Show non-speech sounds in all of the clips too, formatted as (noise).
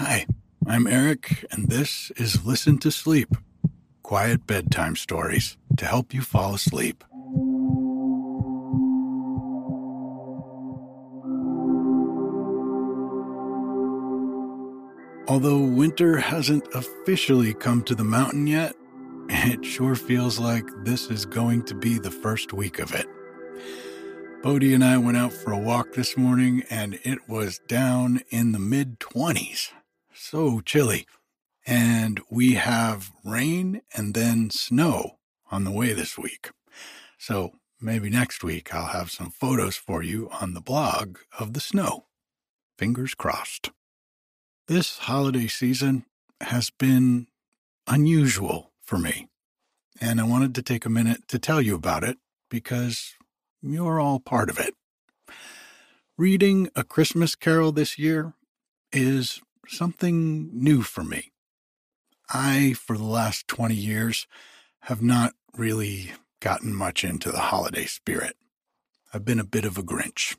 Hi, I'm Eric, and this is Listen to Sleep quiet bedtime stories to help you fall asleep. Although winter hasn't officially come to the mountain yet, it sure feels like this is going to be the first week of it. Bodie and I went out for a walk this morning and it was down in the mid 20s. So chilly. And we have rain and then snow on the way this week. So maybe next week I'll have some photos for you on the blog of the snow. Fingers crossed. This holiday season has been unusual for me, and I wanted to take a minute to tell you about it because you're all part of it. Reading A Christmas Carol this year is something new for me. I, for the last 20 years, have not really gotten much into the holiday spirit. I've been a bit of a Grinch.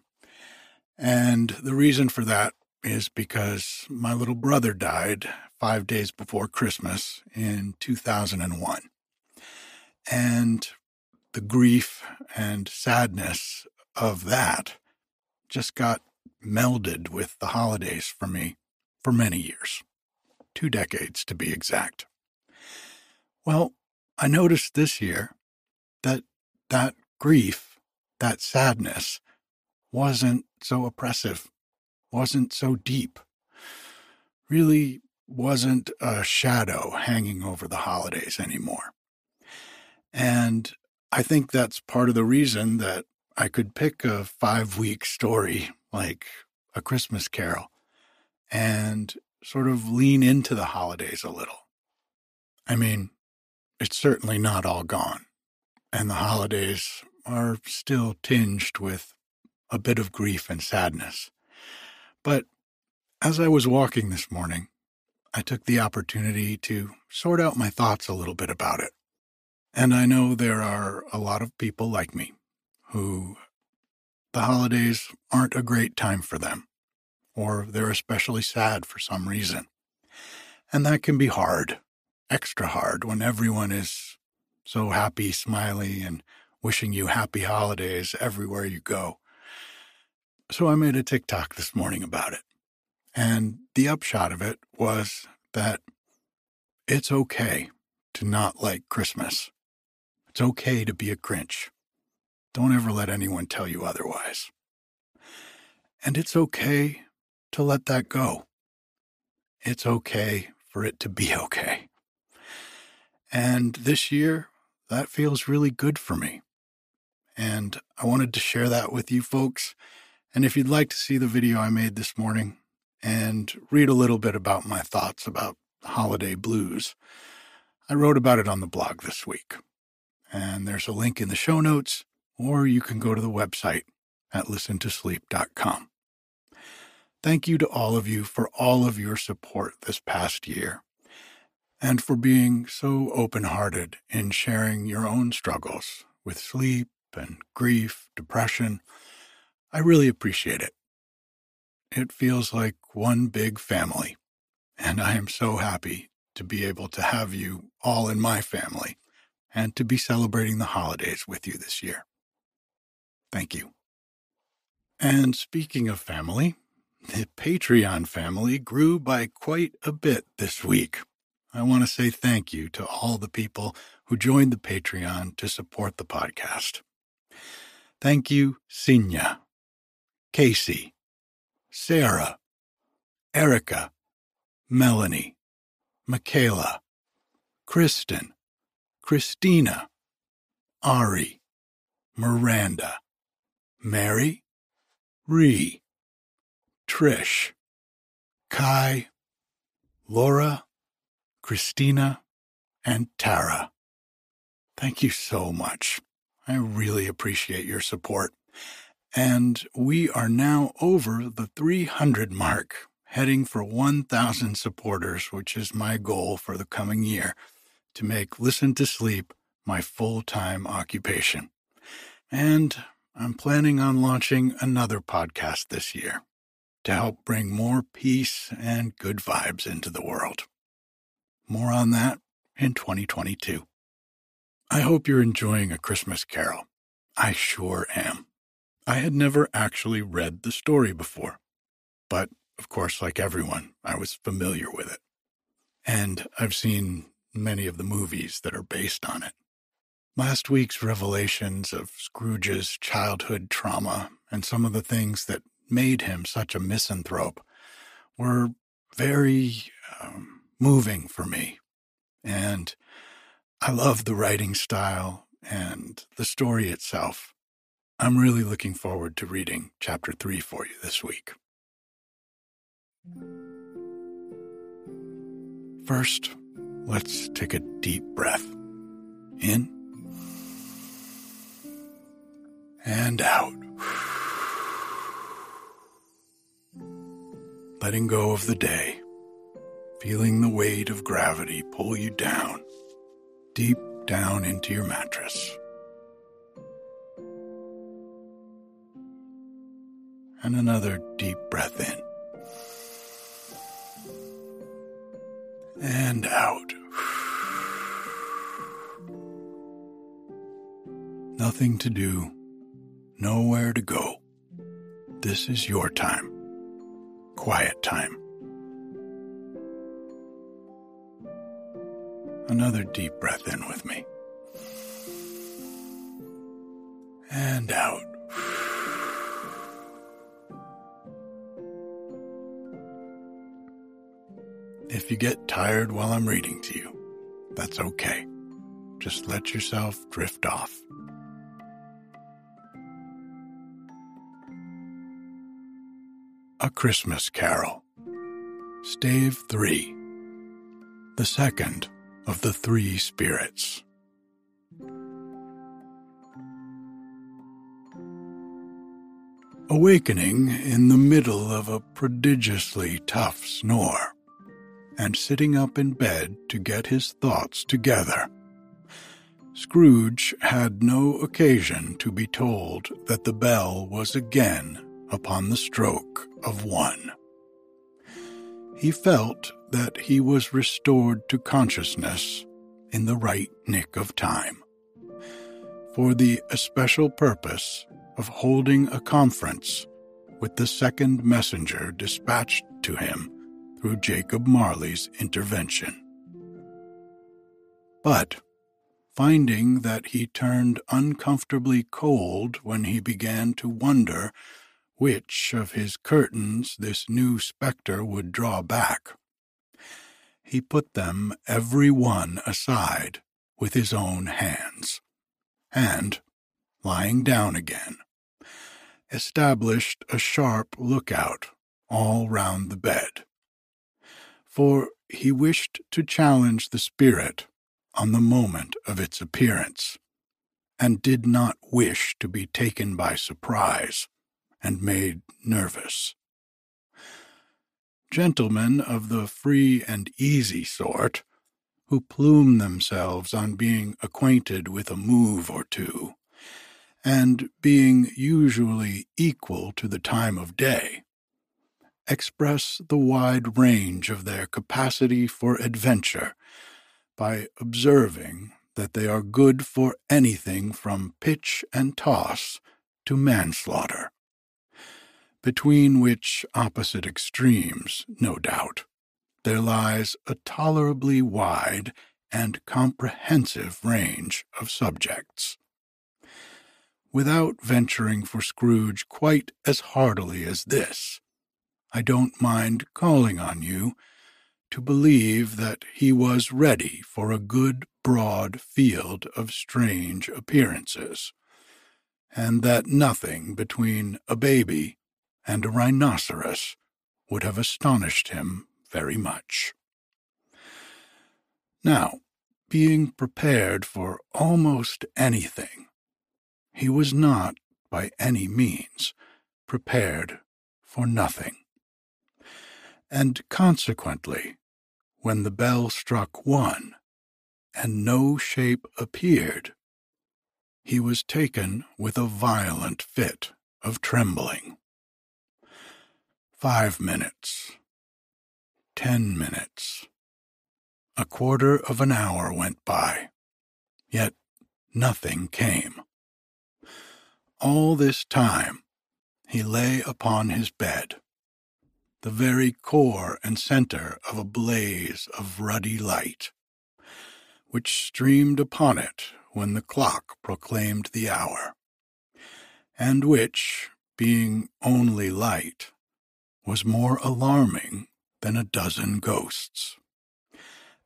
And the reason for that is because my little brother died five days before Christmas in 2001. And the grief and sadness of that just got melded with the holidays for me for many years, two decades to be exact. Well, I noticed this year that that grief, that sadness, wasn't so oppressive wasn't so deep, really wasn't a shadow hanging over the holidays anymore. And I think that's part of the reason that I could pick a five week story like A Christmas Carol and sort of lean into the holidays a little. I mean, it's certainly not all gone, and the holidays are still tinged with a bit of grief and sadness. But as I was walking this morning, I took the opportunity to sort out my thoughts a little bit about it. And I know there are a lot of people like me who the holidays aren't a great time for them, or they're especially sad for some reason. And that can be hard, extra hard, when everyone is so happy, smiley, and wishing you happy holidays everywhere you go. So I made a TikTok this morning about it. And the upshot of it was that it's okay to not like Christmas. It's okay to be a Grinch. Don't ever let anyone tell you otherwise. And it's okay to let that go. It's okay for it to be (laughs) okay. And this year, that feels really good for me. And I wanted to share that with you folks and if you'd like to see the video I made this morning and read a little bit about my thoughts about holiday blues, I wrote about it on the blog this week. And there's a link in the show notes, or you can go to the website at listentosleep.com. Thank you to all of you for all of your support this past year and for being so open hearted in sharing your own struggles with sleep and grief, depression, I really appreciate it. It feels like one big family, and I am so happy to be able to have you all in my family and to be celebrating the holidays with you this year. Thank you. And speaking of family, the Patreon family grew by quite a bit this week. I want to say thank you to all the people who joined the Patreon to support the podcast. Thank you, Sinya, Casey, Sarah, Erica, Melanie, Michaela, Kristen, Christina, Ari, Miranda, Mary, Ree, Trish, Kai, Laura, Christina, and Tara. Thank you so much. I really appreciate your support. And we are now over the 300 mark, heading for 1,000 supporters, which is my goal for the coming year to make Listen to Sleep my full time occupation. And I'm planning on launching another podcast this year to help bring more peace and good vibes into the world. More on that in 2022. I hope you're enjoying A Christmas Carol. I sure am. I had never actually read the story before, but of course, like everyone, I was familiar with it. And I've seen many of the movies that are based on it. Last week's revelations of Scrooge's childhood trauma and some of the things that made him such a misanthrope were very um, moving for me. And I love the writing style and the story itself. I'm really looking forward to reading chapter three for you this week. First, let's take a deep breath in and out. Letting go of the day, feeling the weight of gravity pull you down, deep down into your mattress. And another deep breath in. And out. Nothing to do nowhere to go. This is your time. Quiet time. Another deep breath in with me. And out. If you get tired while I'm reading to you, that's okay. Just let yourself drift off. Christmas Carol. Stave 3. The second of the three spirits. Awakening in the middle of a prodigiously tough snore, and sitting up in bed to get his thoughts together. Scrooge had no occasion to be told that the bell was again upon the stroke of one. He felt that he was restored to consciousness in the right nick of time, for the especial purpose of holding a conference with the second messenger dispatched to him through Jacob Marley's intervention. But, finding that he turned uncomfortably cold when he began to wonder which of his curtains this new spectre would draw back. He put them every one aside with his own hands, and, lying down again, established a sharp lookout all round the bed. For he wished to challenge the spirit on the moment of its appearance, and did not wish to be taken by surprise and made nervous. Gentlemen of the free and easy sort, who plume themselves on being acquainted with a move or two, and being usually equal to the time of day, express the wide range of their capacity for adventure by observing that they are good for anything from pitch and toss to manslaughter between which opposite extremes, no doubt, there lies a tolerably wide and comprehensive range of subjects. Without venturing for Scrooge quite as heartily as this, I don't mind calling on you to believe that he was ready for a good broad field of strange appearances, and that nothing between a baby and a rhinoceros would have astonished him very much. Now, being prepared for almost anything, he was not, by any means, prepared for nothing. And consequently, when the bell struck one, and no shape appeared, he was taken with a violent fit of trembling. Five minutes. Ten minutes. A quarter of an hour went by, yet nothing came. All this time he lay upon his bed, the very core and center of a blaze of ruddy light, which streamed upon it when the clock proclaimed the hour, and which, being only light, was more alarming than a dozen ghosts,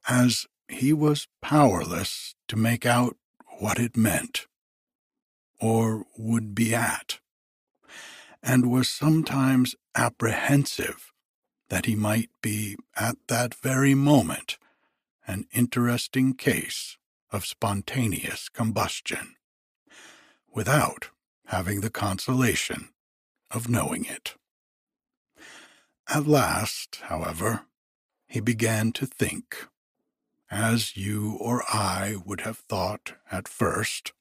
as he was powerless to make out what it meant, or would be at and was sometimes apprehensive that he might be at that very moment an interesting case of spontaneous combustion, without having the consolation of knowing it. At last, however, he began to think, as you or I would have thought at first,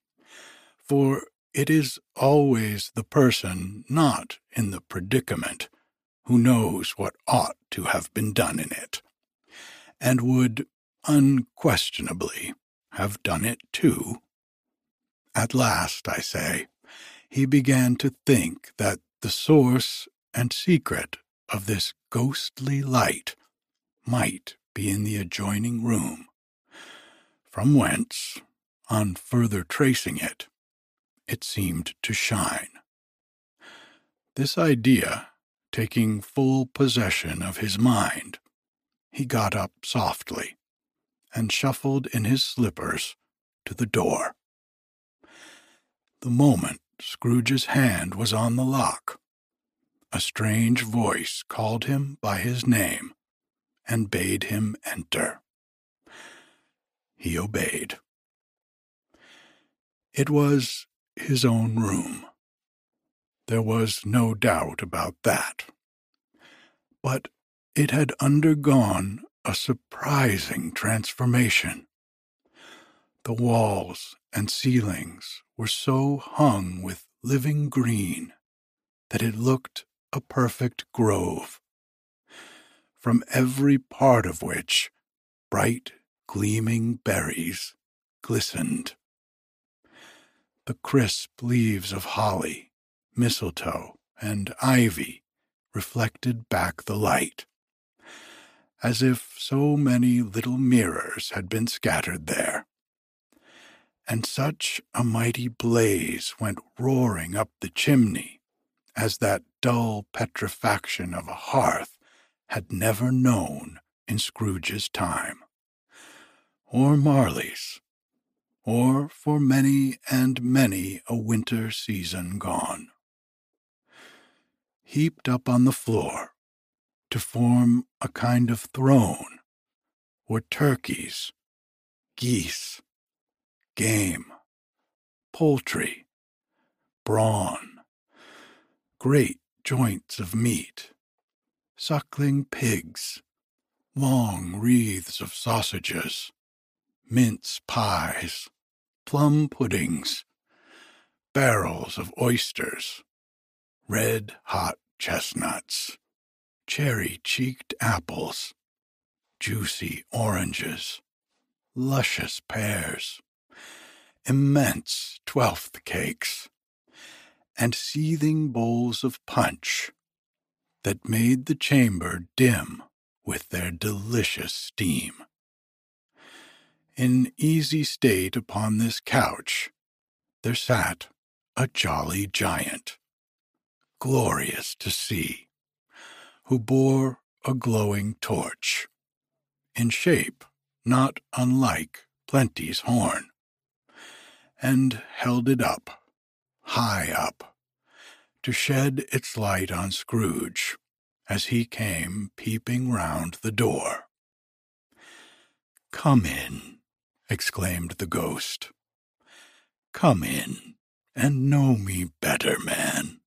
for it is always the person not in the predicament who knows what ought to have been done in it, and would unquestionably have done it too. At last, I say, he began to think that the source and secret of this ghostly light might be in the adjoining room, from whence, on further tracing it, it seemed to shine. This idea taking full possession of his mind, he got up softly and shuffled in his slippers to the door. The moment Scrooge's hand was on the lock, a strange voice called him by his name and bade him enter. He obeyed. It was his own room. There was no doubt about that. But it had undergone a surprising transformation. The walls and ceilings were so hung with living green that it looked a perfect grove, from every part of which bright, gleaming berries glistened the crisp leaves of holly, mistletoe, and ivy reflected back the light, as if so many little mirrors had been scattered there. And such a mighty blaze went roaring up the chimney as that dull petrifaction of a hearth had never known in Scrooge's time, or Marley's, or for many and many a winter season gone. Heaped up on the floor to form a kind of throne were turkeys, geese, game, poultry, brawn, great joints of meat, suckling pigs, long wreaths of sausages, mince pies, plum puddings, barrels of oysters, red hot chestnuts, cherry cheeked apples, juicy oranges, luscious pears, immense twelfth cakes, and seething bowls of punch that made the chamber dim with their delicious steam. In easy state upon this couch, there sat a jolly giant, glorious to see, who bore a glowing torch, in shape not unlike Plenty's horn, and held it up, high up, to shed its light on Scrooge as he came peeping round the door. Come in, exclaimed the ghost. Come in and know me better, man.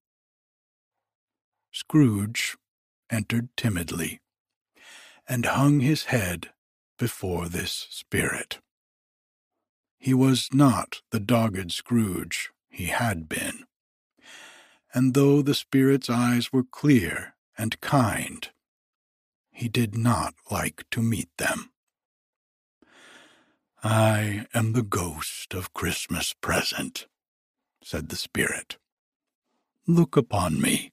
Scrooge entered timidly and hung his head before this spirit. He was not the dogged Scrooge he had been, and though the spirit's eyes were clear and kind. He did not like to meet them. I am the ghost of Christmas present, said the spirit. Look upon me.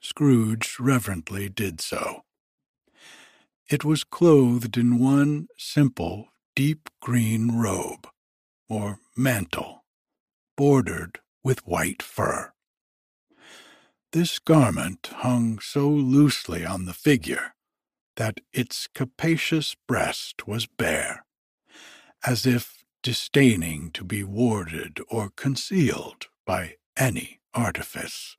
Scrooge reverently did so. It was clothed in one simple, deep green robe, or mantle, bordered with white fur. This garment hung so loosely on the figure that its capacious breast was bare, as if disdaining to be warded or concealed by any artifice.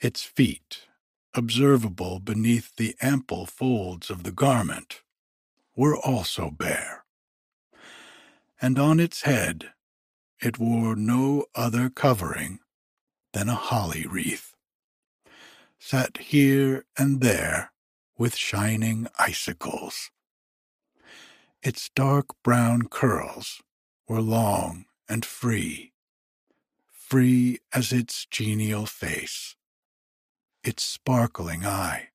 Its feet, observable beneath the ample folds of the garment, were also bare, and on its head it wore no other covering than a holly wreath, set here and there with shining icicles. Its dark brown curls were long and free, free as its genial face, its sparkling eye,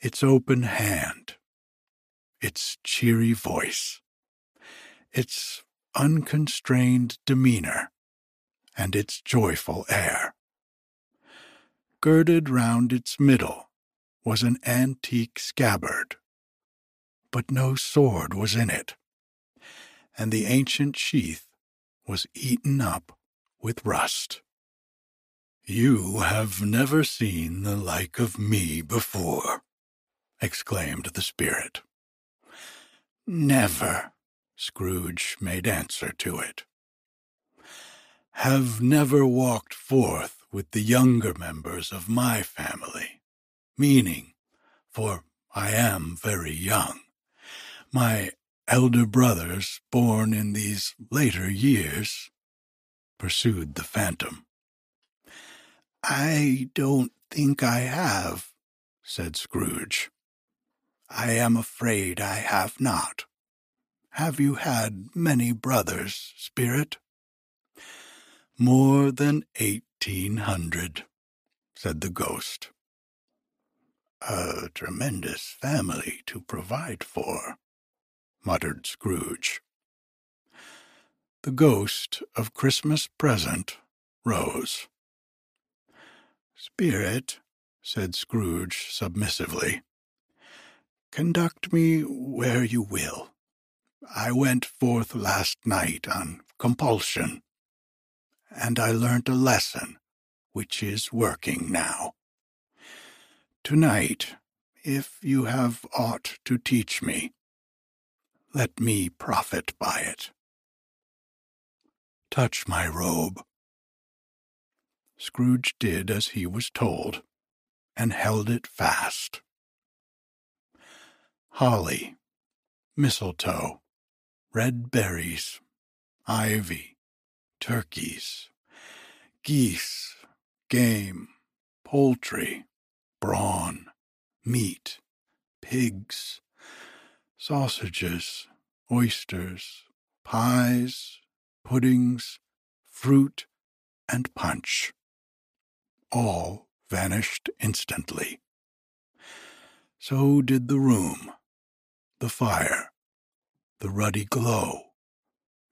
its open hand, its cheery voice, its unconstrained demeanor, and its joyful air. Girded round its middle was an antique scabbard, but no sword was in it, and the ancient sheath was eaten up with rust. You have never seen the like of me before, exclaimed the spirit. Never, Scrooge made answer to it have never walked forth with the younger members of my family, meaning, for I am very young, my elder brothers born in these later years, pursued the phantom. I don't think I have, said Scrooge. I am afraid I have not. Have you had many brothers, Spirit? More than eighteen hundred, said the ghost. A tremendous family to provide for, muttered Scrooge. The ghost of Christmas present rose. Spirit, said Scrooge submissively, conduct me where you will. I went forth last night on compulsion and I learnt a lesson which is working now. Tonight, if you have aught to teach me, let me profit by it. Touch my robe. Scrooge did as he was told, and held it fast. Holly, mistletoe, red berries, ivy, turkeys, geese, game, poultry, brawn, meat, pigs, sausages, oysters, pies, puddings, fruit, and punch. All vanished instantly. So did the room, the fire, the ruddy glow,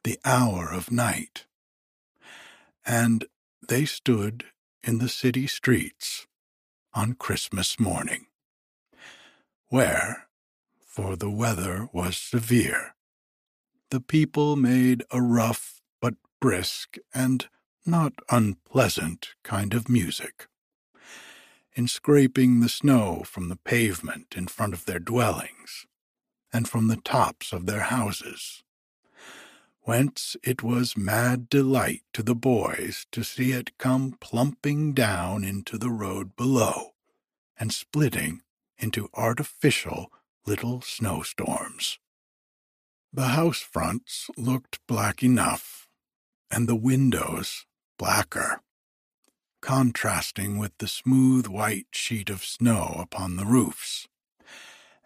the hour of night, and they stood in the city streets on Christmas morning, where, for the weather was severe, the people made a rough but brisk and not unpleasant kind of music. In scraping the snow from the pavement in front of their dwellings, and from the tops of their houses, whence it was mad delight to the boys to see it come plumping down into the road below, and splitting into artificial little snowstorms. The house fronts looked black enough, and the windows blacker, contrasting with the smooth white sheet of snow upon the roofs,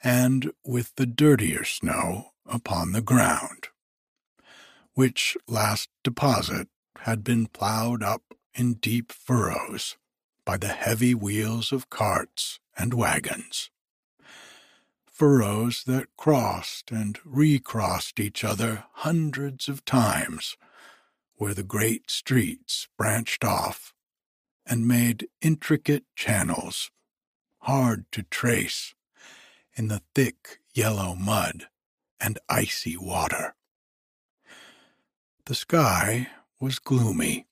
and with the dirtier snow upon the ground which last deposit had been ploughed up in deep furrows by the heavy wheels of carts and wagons. Furrows that crossed and recrossed each other hundreds of times, where the great streets branched off and made intricate channels, hard to trace, in the thick yellow mud and icy water. The sky was gloomy,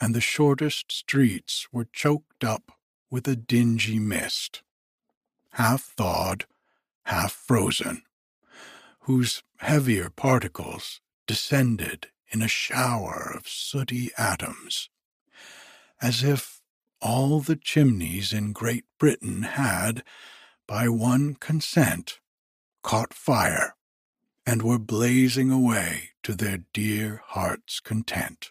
and the shortest streets were choked up with a dingy mist, half thawed, half frozen, whose heavier particles descended in a shower of sooty atoms, as if all the chimneys in Great Britain had, by one consent, caught fire and were blazing away to their dear heart's content.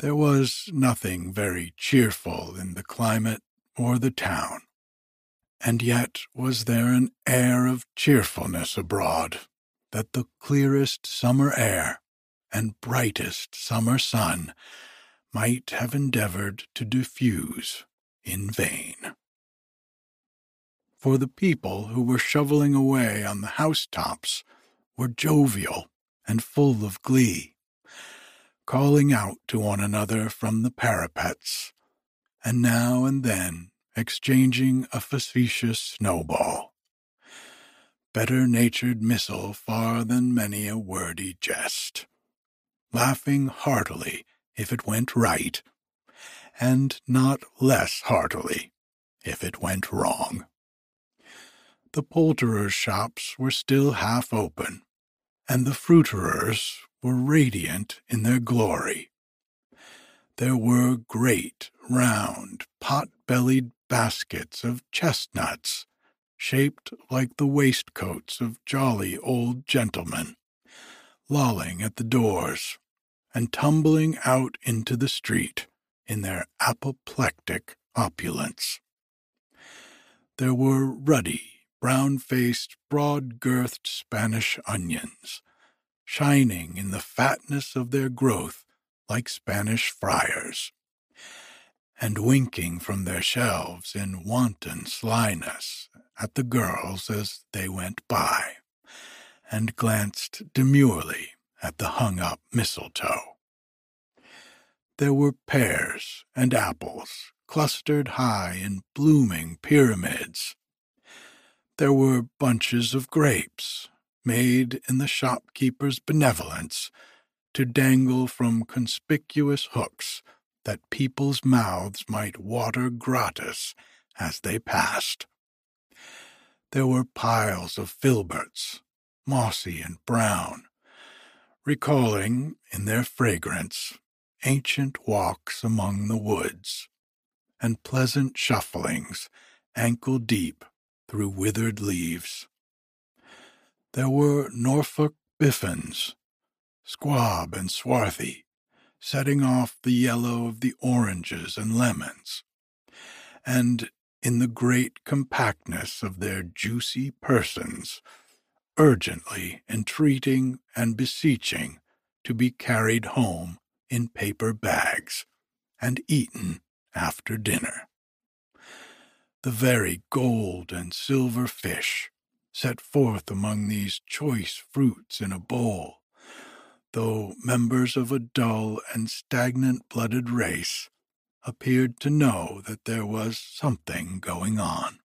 There was nothing very cheerful in the climate or the town, and yet was there an air of cheerfulness abroad that the clearest summer air and brightest summer sun might have endeavored to diffuse in vain. For the people who were shoveling away on the housetops were jovial and full of glee, calling out to one another from the parapets, and now and then exchanging a facetious snowball. Better natured missile far than many a wordy jest, laughing heartily if it went right, and not less heartily if it went wrong. The poulterers' shops were still half open, and the fruiterers were radiant in their glory. There were great, round, pot bellied baskets of chestnuts, shaped like the waistcoats of jolly old gentlemen, lolling at the doors and tumbling out into the street in their apoplectic opulence. There were ruddy, brown faced, broad girthed Spanish onions, shining in the fatness of their growth like Spanish friars, and winking from their shelves in wanton slyness at the girls as they went by, and glanced demurely at the hung up mistletoe. There were pears and apples clustered high in blooming pyramids. There were bunches of grapes made in the shopkeeper's benevolence to dangle from conspicuous hooks that people's mouths might water gratis as they passed. There were piles of filberts, mossy and brown, recalling in their fragrance ancient walks among the woods and pleasant shufflings ankle deep through withered leaves. There were Norfolk biffins, squab and swarthy, setting off the yellow of the oranges and lemons, and in the great compactness of their juicy persons, urgently entreating and beseeching to be carried home in paper bags and eaten after dinner. The very gold and silver fish set forth among these choice fruits in a bowl, though members of a dull and stagnant blooded race appeared to know that there was something going on,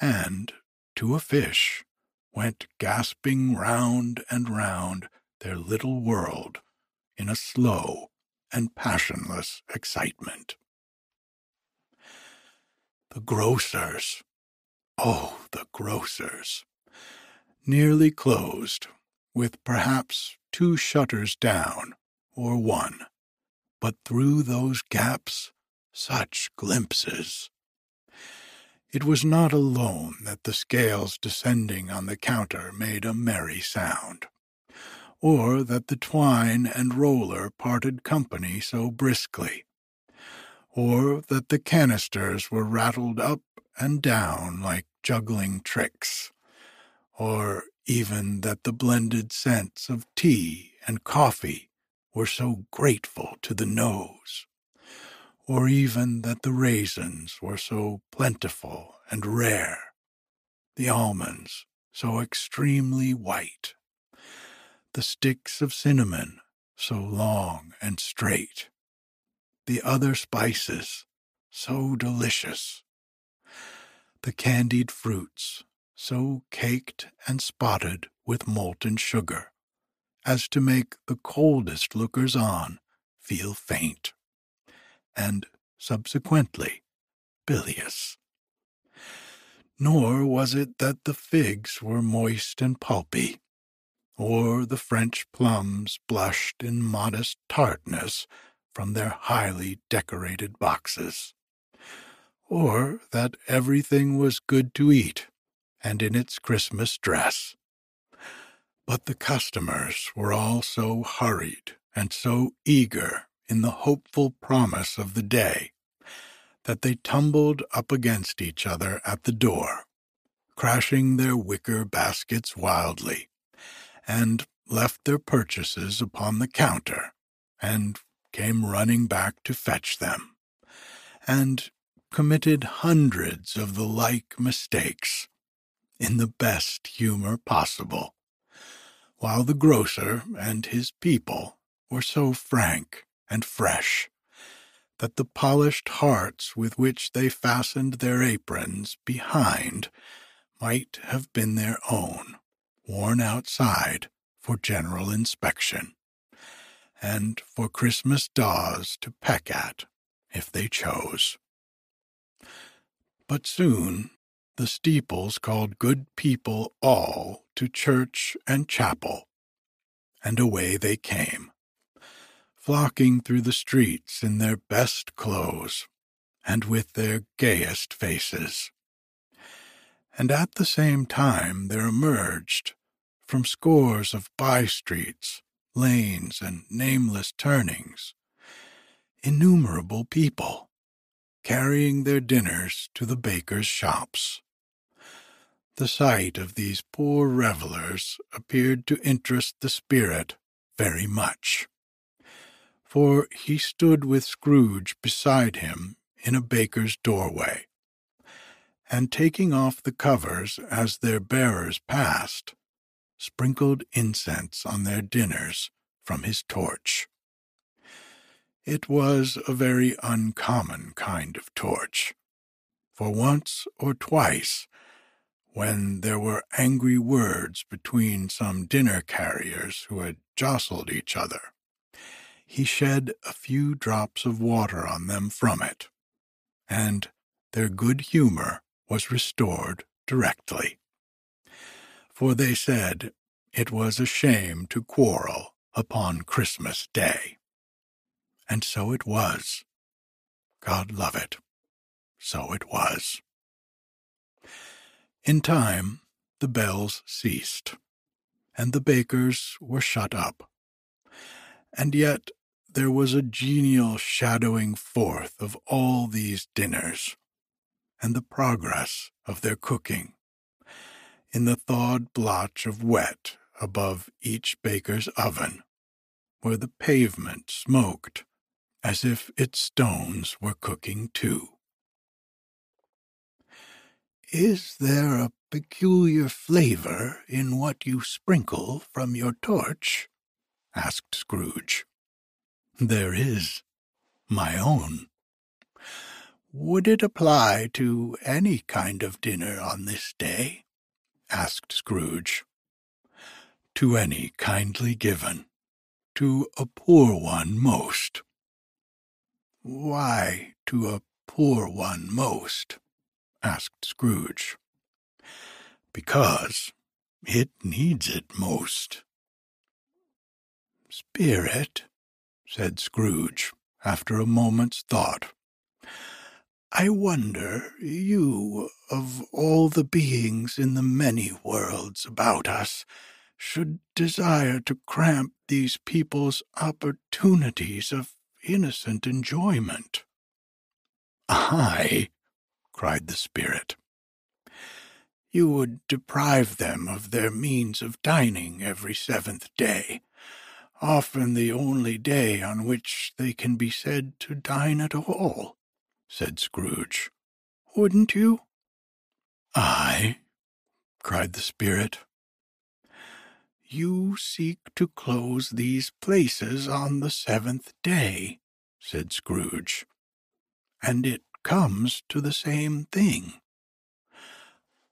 and, to a fish, went gasping round and round their little world in a slow and passionless excitement. The grocers, oh, the grocers, nearly closed, with perhaps two shutters down, or one, but through those gaps such glimpses. It was not alone that the scales descending on the counter made a merry sound, or that the twine and roller parted company so briskly, or that the canisters were rattled up and down like juggling tricks, or even that the blended scents of tea and coffee were so grateful to the nose, or even that the raisins were so plentiful and rare, the almonds so extremely white, the sticks of cinnamon so long and straight, the other spices so delicious, the candied fruits so caked and spotted with molten sugar as to make the coldest lookers on feel faint, and subsequently bilious. Nor was it that the figs were moist and pulpy, or the French plums blushed in modest tartness from their highly decorated boxes, or that everything was good to eat and in its Christmas dress. But the customers were all so hurried and so eager in the hopeful promise of the day that they tumbled up against each other at the door, crashing their wicker baskets wildly, and left their purchases upon the counter, and came running back to fetch them, and committed hundreds of the like mistakes in the best humor possible, while the grocer and his people were so frank and fresh that the polished hearts with which they fastened their aprons behind might have been their own, worn outside for general inspection, and for Christmas daws to peck at if they chose. But soon the steeples called good people all to church and chapel, and away they came, flocking through the streets in their best clothes and with their gayest faces. And at the same time there emerged, from scores of by streets, lanes, and nameless turnings, innumerable people, carrying their dinners to the bakers' shops. The sight of these poor revellers appeared to interest the spirit very much, for he stood with Scrooge beside him in a baker's doorway, and taking off the covers as their bearers passed, sprinkled incense on their dinners from his torch. It was a very uncommon kind of torch, for once or twice when there were angry words between some dinner carriers who had jostled each other. He shed a few drops of water on them from it, and their good humor was restored directly. For they said it was a shame to quarrel upon Christmas Day. And so it was. God love it. So it was. In time, the bells ceased, and the bakers were shut up. And yet there was a genial shadowing forth of all these dinners, and the progress of their cooking, in the thawed blotch of wet above each baker's oven, where the pavement smoked as if its stones were cooking too. Is there a peculiar flavor in what you sprinkle from your torch? asked Scrooge. There is. My own. Would it apply to any kind of dinner on this day? Asked Scrooge. To any kindly given. To a poor one most. Why to a poor one most? asked Scrooge. Because it needs it most. Spirit, said Scrooge, after a moment's thought, I wonder, you, of all the beings in the many worlds about us, should desire to cramp these people's opportunities of innocent enjoyment. I, cried the spirit. You would deprive them of their means of dining every seventh day, often the only day on which they can be said to dine at all, said Scrooge. Wouldn't you? I, cried the spirit. You seek to close these places on the seventh day, said Scrooge, and it comes to the same thing.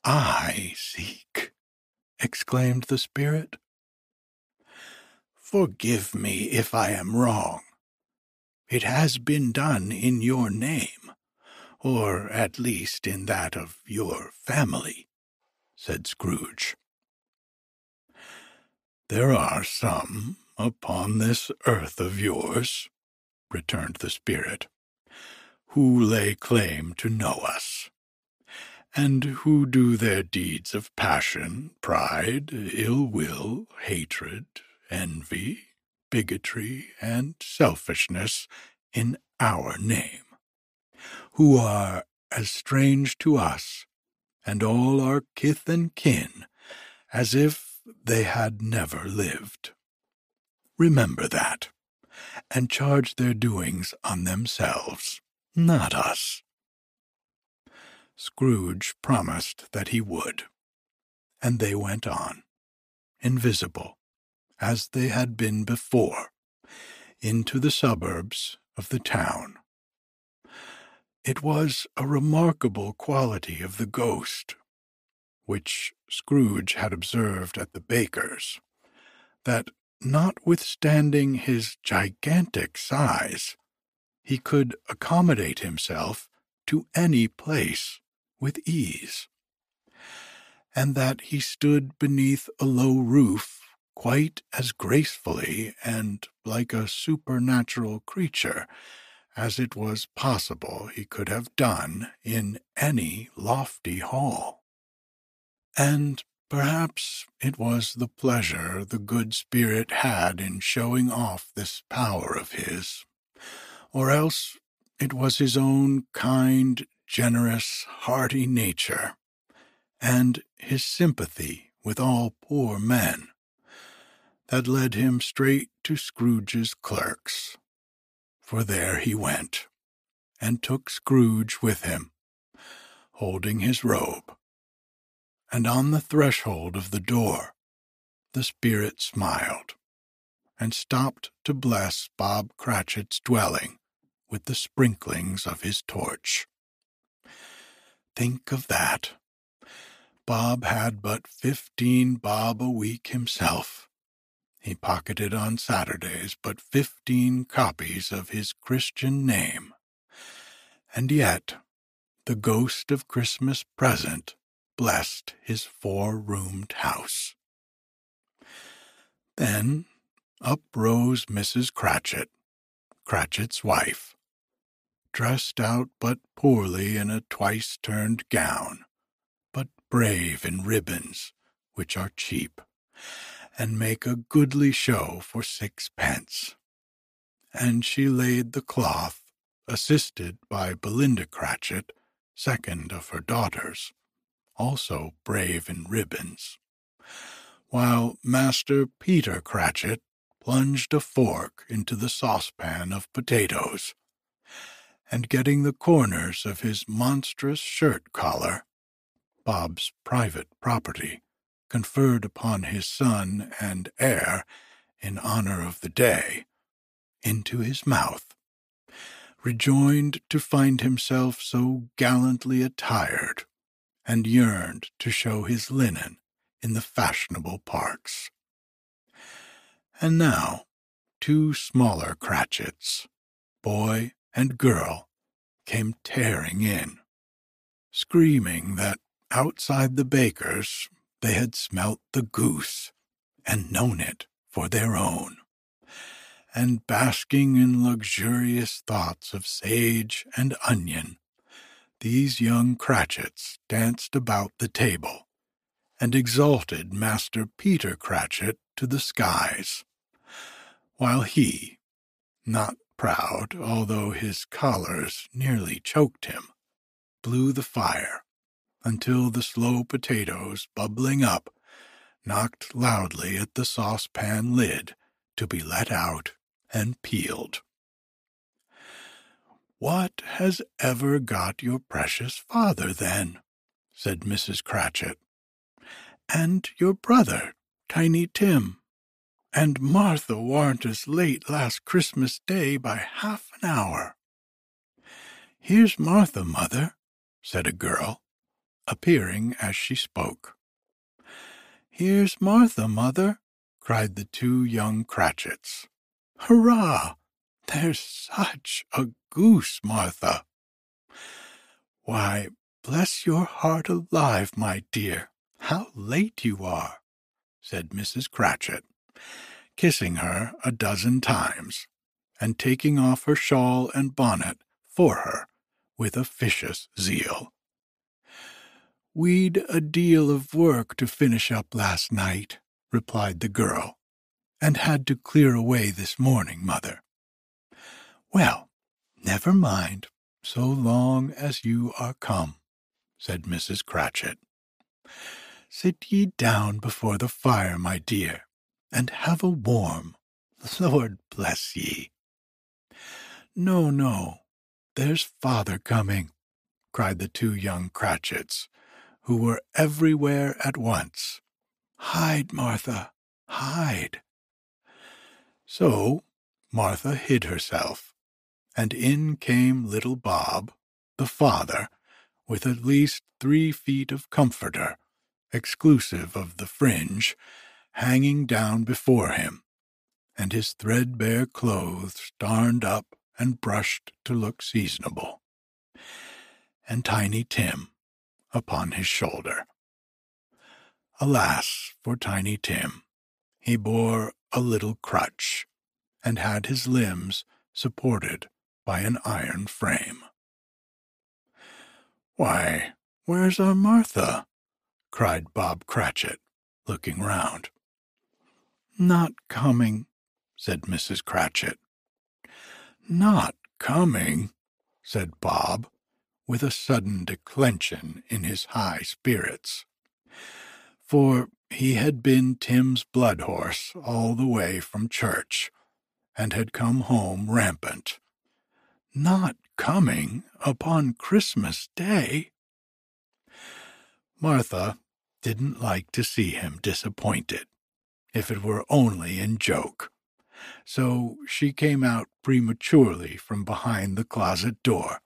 I seek, exclaimed the spirit. Forgive me if I am wrong. It has been done in your name, or at least in that of your family, said Scrooge. There are some upon this earth of yours, returned the spirit, who lay claim to know us, and who do their deeds of passion, pride, ill will, hatred, envy, bigotry, and selfishness in our name, who are as strange to us and all our kith and kin as if they had never lived. Remember that, and charge their doings on themselves, not us. Scrooge promised that he would, and they went on, invisible, as they had been before, into the suburbs of the town. It was a remarkable quality of the ghost, which Scrooge had observed at the baker's, that notwithstanding his gigantic size, he could accommodate himself to any place with ease, and that he stood beneath a low roof quite as gracefully and like a supernatural creature as it was possible he could have done in any lofty hall. And perhaps it was the pleasure the good spirit had in showing off this power of his, or else it was his own kind, generous, hearty nature, and his sympathy with all poor men that led him straight to Scrooge's clerk's. For there he went, and took Scrooge with him, holding his robe. And on the threshold of the door, the spirit smiled, and stopped to bless Bob Cratchit's dwelling with the sprinklings of his torch. Think of that. Bob had but fifteen bob a week himself, he pocketed on Saturdays but fifteen copies of his Christian name. And yet, the ghost of Christmas present blessed his four roomed house. Then up rose Mrs. Cratchit, Cratchit's wife, dressed out but poorly in a twice turned gown, but brave in ribbons, which are cheap and make a goodly show for sixpence. And she laid the cloth, assisted by Belinda Cratchit, second of her daughters, also brave in ribbons, while Master Peter Cratchit plunged a fork into the saucepan of potatoes, and getting the corners of his monstrous shirt collar, Bob's private property, conferred upon his son and heir in honor of the day, into his mouth, rejoined to find himself so gallantly attired, and yearned to show his linen in the fashionable parks. And now, two smaller Cratchits, boy and girl, came tearing in, screaming that outside the baker's they had smelt the goose and known it for their own. And basking in luxurious thoughts of sage and onion, these young Cratchits danced about the table and exalted Master Peter Cratchit to the skies, while he, not proud, although his collars nearly choked him, blew the fire until the slow potatoes, bubbling up, knocked loudly at the saucepan lid to be let out and peeled. What has ever got your precious father, then? said Mrs. Cratchit. And your brother, Tiny Tim, and Martha warn't as late last Christmas Day by half an hour. Here's Martha, mother, said a girl, appearing as she spoke. Here's Martha, mother, cried the two young Cratchits. Hurrah! There's such a goose, Martha. Why, bless your heart alive, my dear, how late you are, said Mrs. Cratchit, kissing her a dozen times, and taking off her shawl and bonnet for her with officious zeal. We'd a deal of work to finish up last night, replied the girl, and had to clear away this morning, mother. Well, never mind, so long as you are come, said Mrs. Cratchit. Sit ye down before the fire, my dear, and have a warm. (laughs) Lord bless ye. No, no, there's father coming, cried the two young Cratchits, who were everywhere at once. Hide, Martha, hide. So Martha hid herself, and in came little Bob, the father, with at least three feet of comforter, exclusive of the fringe, hanging down before him, and his threadbare clothes darned up and brushed to look seasonable, and Tiny Tim upon his shoulder. Alas for Tiny Tim! He bore a little crutch, and had his limbs supported by an iron frame. Why, where's our Martha? cried Bob Cratchit, looking round. Not coming, said Mrs. Cratchit. Not coming, said Bob, with a sudden declension in his high spirits. For he had been Tim's blood horse all the way from church, and had come home rampant. Not coming upon Christmas Day? Martha didn't like to see him disappointed, if it were only in joke so she came out prematurely from behind the closet door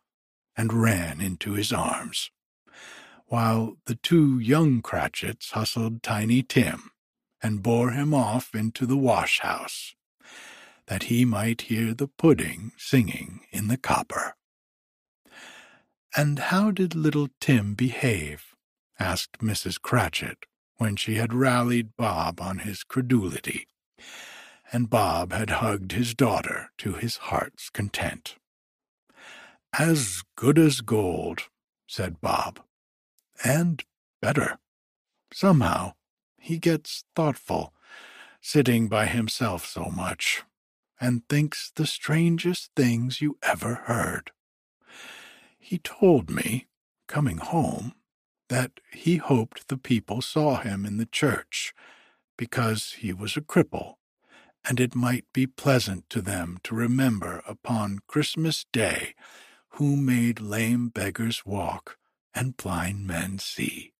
and ran into his arms, while the two young Cratchits hustled Tiny Tim and bore him off into the wash house, that he might hear the pudding singing in the copper. And how did little Tim behave? asked Mrs. Cratchit, when she had rallied Bob on his credulity and Bob had hugged his daughter to his heart's content. As good as gold, said Bob, and better. Somehow he gets thoughtful, sitting by himself so much, and thinks the strangest things you ever heard. He told me, coming home, that he hoped the people saw him in the church because he was a cripple and it might be pleasant to them to remember upon Christmas Day who made lame beggars walk and blind men see.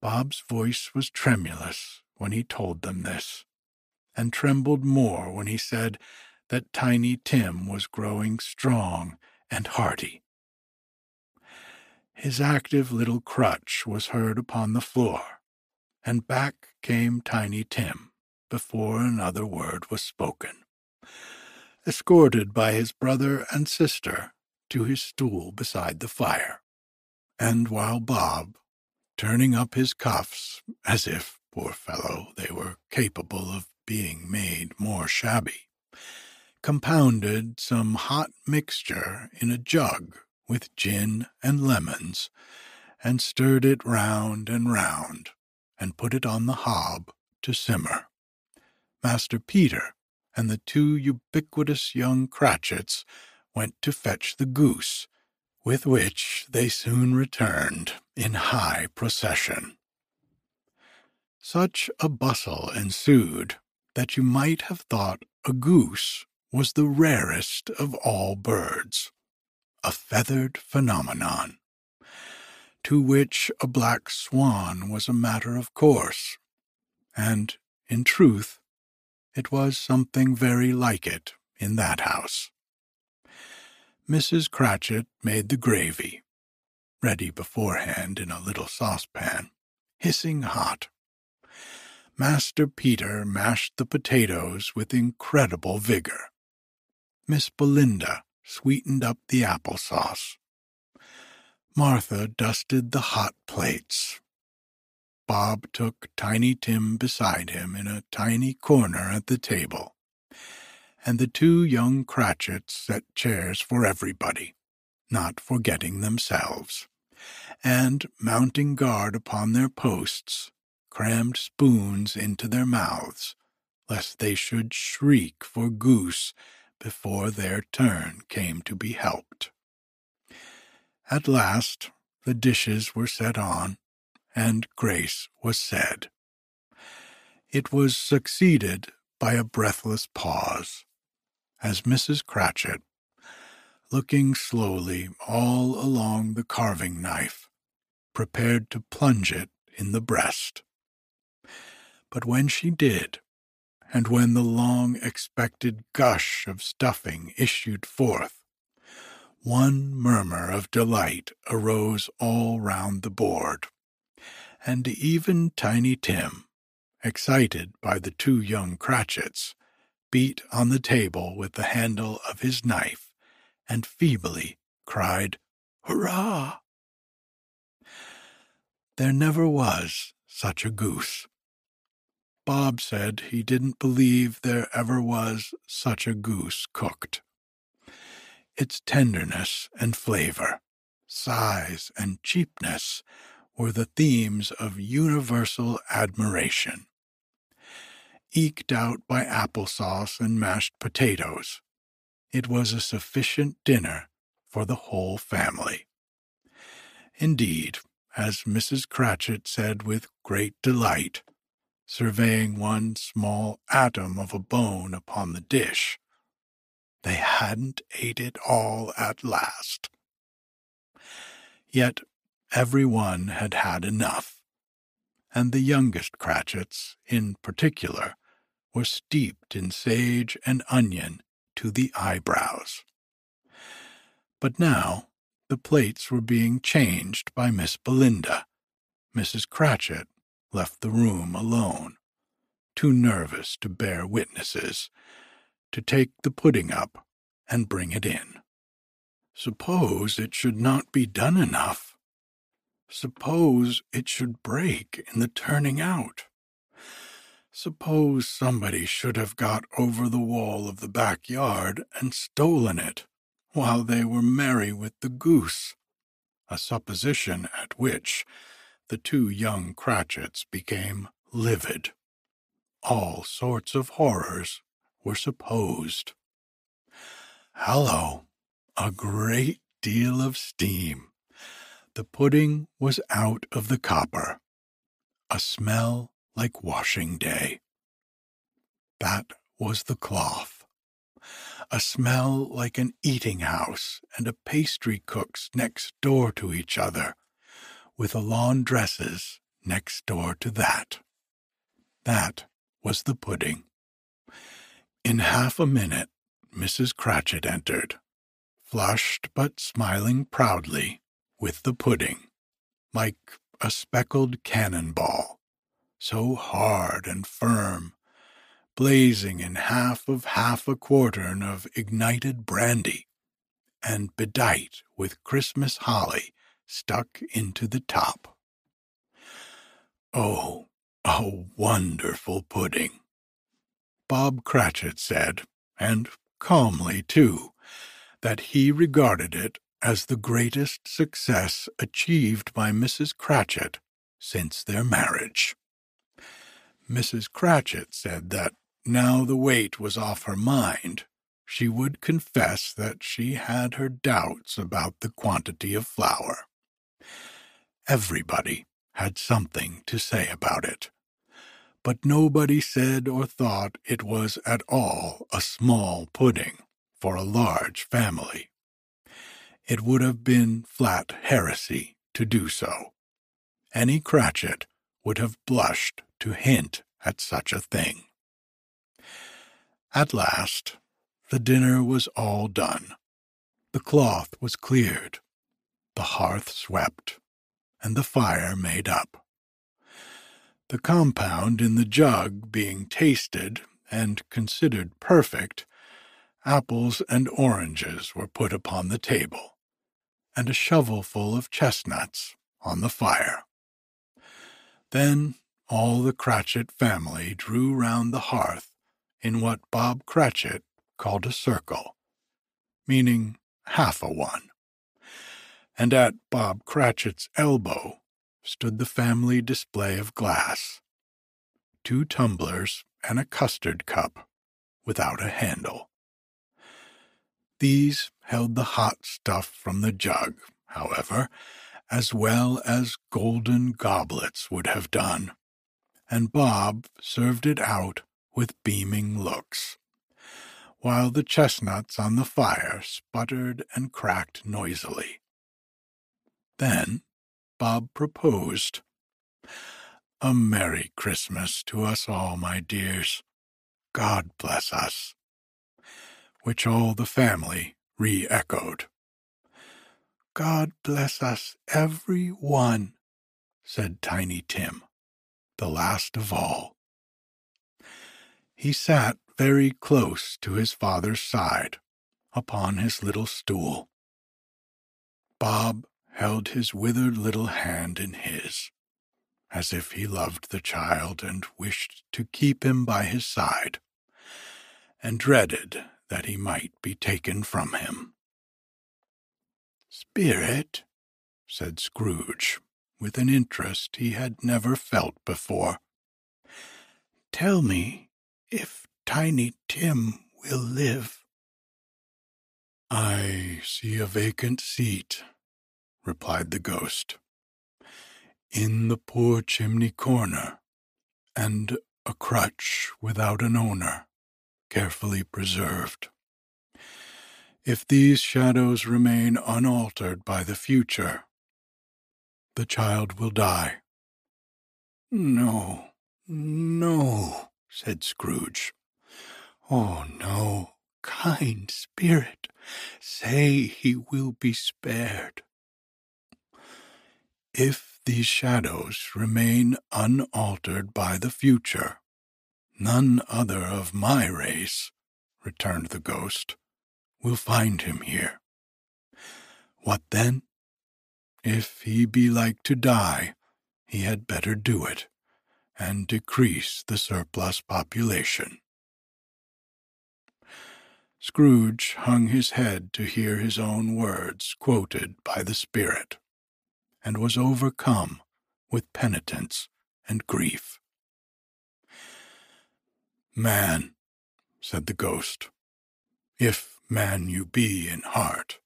Bob's voice was tremulous when he told them this, and trembled more when he said that Tiny Tim was growing strong and hearty. His active little crutch was heard upon the floor, and back came Tiny Tim before another word was spoken, escorted by his brother and sister to his stool beside the fire, and while Bob, turning up his cuffs as if, poor fellow, they were capable of being made more shabby, compounded some hot mixture in a jug with gin and lemons, and stirred it round and round, and put it on the hob to simmer. Master Peter and the two ubiquitous young Cratchits went to fetch the goose, with which they soon returned in high procession. Such a bustle ensued that you might have thought a goose was the rarest of all birds, a feathered phenomenon, to which a black swan was a matter of course, and, in truth, it was something very like it in that house. Mrs. Cratchit made the gravy, ready beforehand in a little saucepan, hissing hot. Master Peter mashed the potatoes with incredible vigor. Miss Belinda sweetened up the apple sauce. Martha dusted the hot plates. Bob took Tiny Tim beside him in a tiny corner at the table, and the two young Cratchits set chairs for everybody, not forgetting themselves, and, mounting guard upon their posts, crammed spoons into their mouths, lest they should shriek for goose before their turn came to be helped. At last the dishes were set on, and grace was said. It was succeeded by a breathless pause, as Mrs. Cratchit, looking slowly all along the carving knife, prepared to plunge it in the breast. But when she did, and when the long expected gush of stuffing issued forth, one murmur of delight arose all round the board, and even Tiny Tim, excited by the two young Cratchits, beat on the table with the handle of his knife, and feebly cried, Hurrah! There never was such a goose. Bob said he didn't believe there ever was such a goose cooked. Its tenderness and flavor, size and cheapness were the themes of universal admiration. Eked out by apple sauce and mashed potatoes, it was a sufficient dinner for the whole family. Indeed, as Mrs. Cratchit said with great delight, surveying one small atom of a bone upon the dish. They hadn't ate it all at last. Yet every one had had enough, and the youngest Cratchits, in particular, were steeped in sage and onion to the eyebrows. But now the plates were being changed by Miss Belinda. Mrs. Cratchit left the room alone, too nervous to bear witnesses, to take the pudding up and bring it in. Suppose it should not be done enough. Suppose it should break in the turning out. Suppose somebody should have got over the wall of the backyard and stolen it while they were merry with the goose, a supposition at which the two young Cratchits became livid. All sorts of horrors were supposed. Hallo! A great deal of steam. The pudding was out of the copper. A smell like washing day. That was the cloth. A smell like an eating house and a pastry cook's next door to each other with a laundress's next door to that. That was the pudding. In half a minute, Mrs. Cratchit entered, flushed but smiling proudly, with the pudding, like a speckled cannon ball, so hard and firm, blazing in half of half a quartern of ignited brandy, and bedight with Christmas holly stuck into the top. Oh, a wonderful pudding! Bob Cratchit said, and calmly too, that he regarded it as the greatest success achieved by Mrs. Cratchit since their marriage. Mrs. Cratchit said that now the weight was off her mind, she would confess that she had her doubts about the quantity of flour. Everybody had something to say about it. but nobody said or thought it was at all a small pudding for a large family. It would have been flat heresy to do so. Any Cratchit would have blushed to hint at such a thing. At last, the dinner was all done. The cloth was cleared, the hearth swept, and the fire made up. The compound in the jug being tasted and considered perfect, apples and oranges were put upon the table, and a shovelful of chestnuts on the fire. Then all the Cratchit family drew round the hearth in what Bob Cratchit called a circle, meaning half a one. And at Bob Cratchit's elbow stood the family display of glass two tumblers and a custard cup without a handle. These held the hot stuff from the jug, however, as well as golden goblets would have done, and Bob served it out with beaming looks, while the chestnuts on the fire sputtered and cracked noisily. Then Bob proposed. A Merry Christmas to us all, my dears. God bless us. Which all the family re echoed. God bless us, every one, said Tiny Tim, the last of all. He sat very close to his father's side upon his little stool. Bob held his withered little hand in his, as if he loved the child and wished to keep him by his side, and dreaded that he might be taken from him. Spirit, said Scrooge, with an interest he had never felt before, tell me if Tiny Tim will live. I see a vacant seat, replied the ghost, in the poor chimney corner, and a crutch without an owner, carefully preserved. If these shadows remain unaltered by the future, the child will die. No, no, said Scrooge. Oh, no, kind spirit, say he will be spared. If these shadows remain unaltered by the future, none other of my race, returned the ghost, will find him here. What then? If he be like to die, he had better do it and decrease the surplus population. Scrooge hung his head to hear his own words quoted by the Spirit, and was overcome with penitence and grief. Man, said the ghost, if man you be in heart,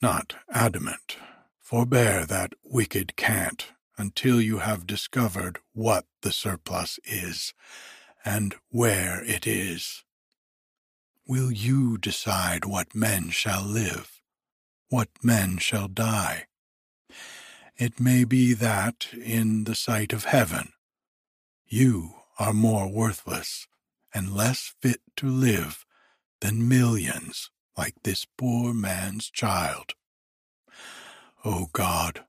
not adamant, forbear that wicked cant until you have discovered what the surplus is and where it is. Will you decide what men shall live, what men shall die? It may be that, in the sight of heaven, you are more worthless and less fit to live than millions like this poor man's child. O oh God,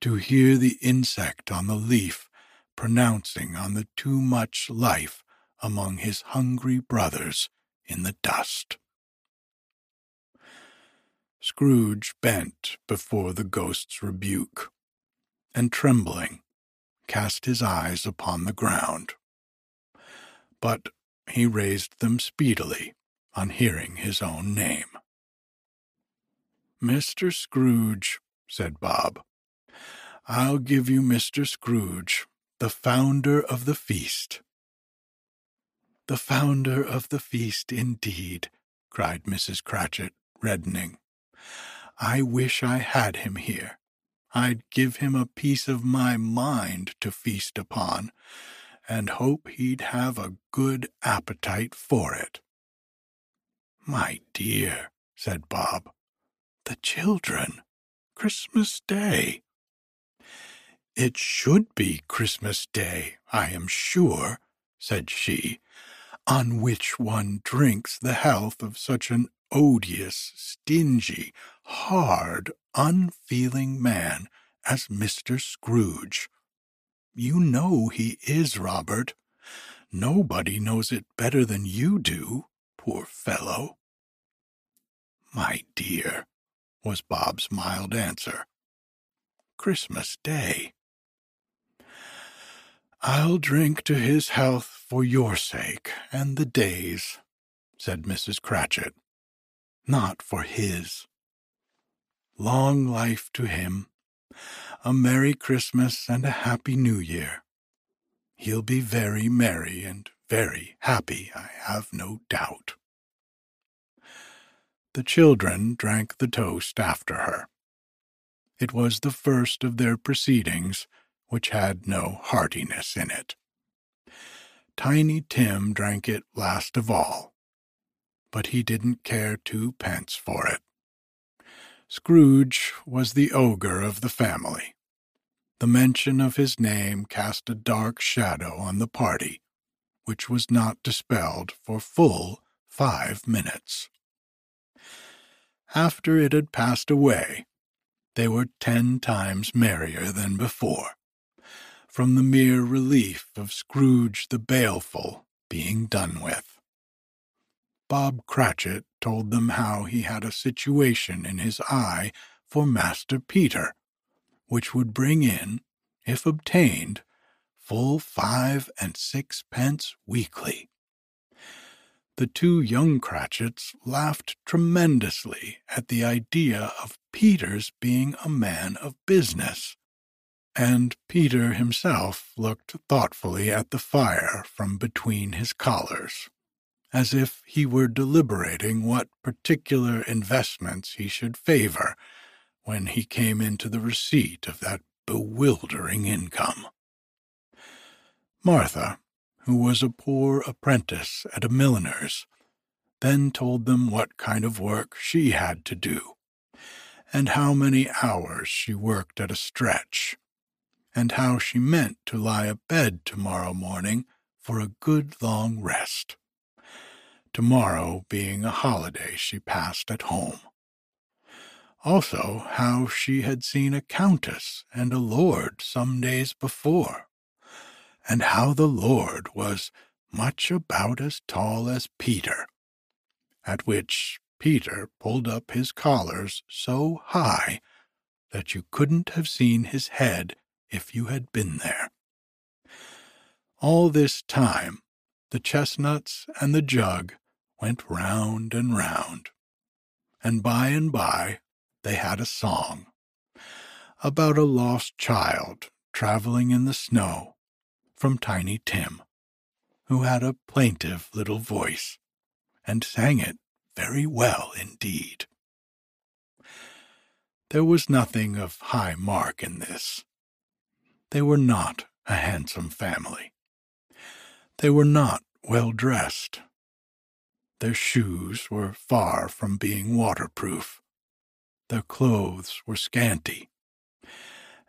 to hear the insect on the leaf pronouncing on the too much life among his hungry brothers in the dust. Scrooge bent before the ghost's rebuke, and trembling, cast his eyes upon the ground. But he raised them speedily on hearing his own name. Mr. Scrooge, said Bob, I'll give you Mr. Scrooge, the founder of the feast. The founder of the feast, indeed, cried Mrs. Cratchit, reddening. I wish I had him here. I'd give him a piece of my mind to feast upon, and hope he'd have a good appetite for it. My dear, said Bob, the children. Christmas Day. It should be Christmas Day, I am sure, said she, on which one drinks the health of such an odious, stingy, hard, unfeeling man as Mr. Scrooge. You know he is, Robert. Nobody knows it better than you do, poor fellow. My dear, was Bob's mild answer. Christmas Day. I'll drink to his health for your sake and the day's, said Mrs. Cratchit, not for his. Long life to him, a Merry Christmas and a Happy New Year. He'll be very merry and very happy, I have no doubt. The children drank the toast after her. It was the first of their proceedings which had no heartiness in it. Tiny Tim drank it last of all, but he didn't care twopence for it. Scrooge was the ogre of the family. The mention of his name cast a dark shadow on the party, which was not dispelled for full five minutes. After it had passed away, they were ten times merrier than before, from the mere relief of Scrooge the Baleful being done with. Bob Cratchit told them how he had a situation in his eye for Master Peter, which would bring in, if obtained, full five and sixpence weekly. The two young Cratchits laughed tremendously at the idea of Peter's being a man of business, and Peter himself looked thoughtfully at the fire from between his collars, as if he were deliberating what particular investments he should favor when he came into the receipt of that bewildering income. Martha, who was a poor apprentice at a milliner's, then told them what kind of work she had to do, and how many hours she worked at a stretch, and how she meant to lie abed tomorrow morning for a good long rest. Tomorrow being a holiday she passed at home. Also, how she had seen a countess and a lord some days before and how the Lord was much about as tall as Peter, at which Peter pulled up his collars so high that you couldn't have seen his head if you had been there. All this time the chestnuts and the jug went round and round, and by and by they had a song about a lost child traveling in the snow from Tiny Tim, who had a plaintive little voice and sang it very well indeed. There was nothing of high mark in this. They were not a handsome family. They were not well dressed. Their shoes were far from being waterproof. Their clothes were scanty.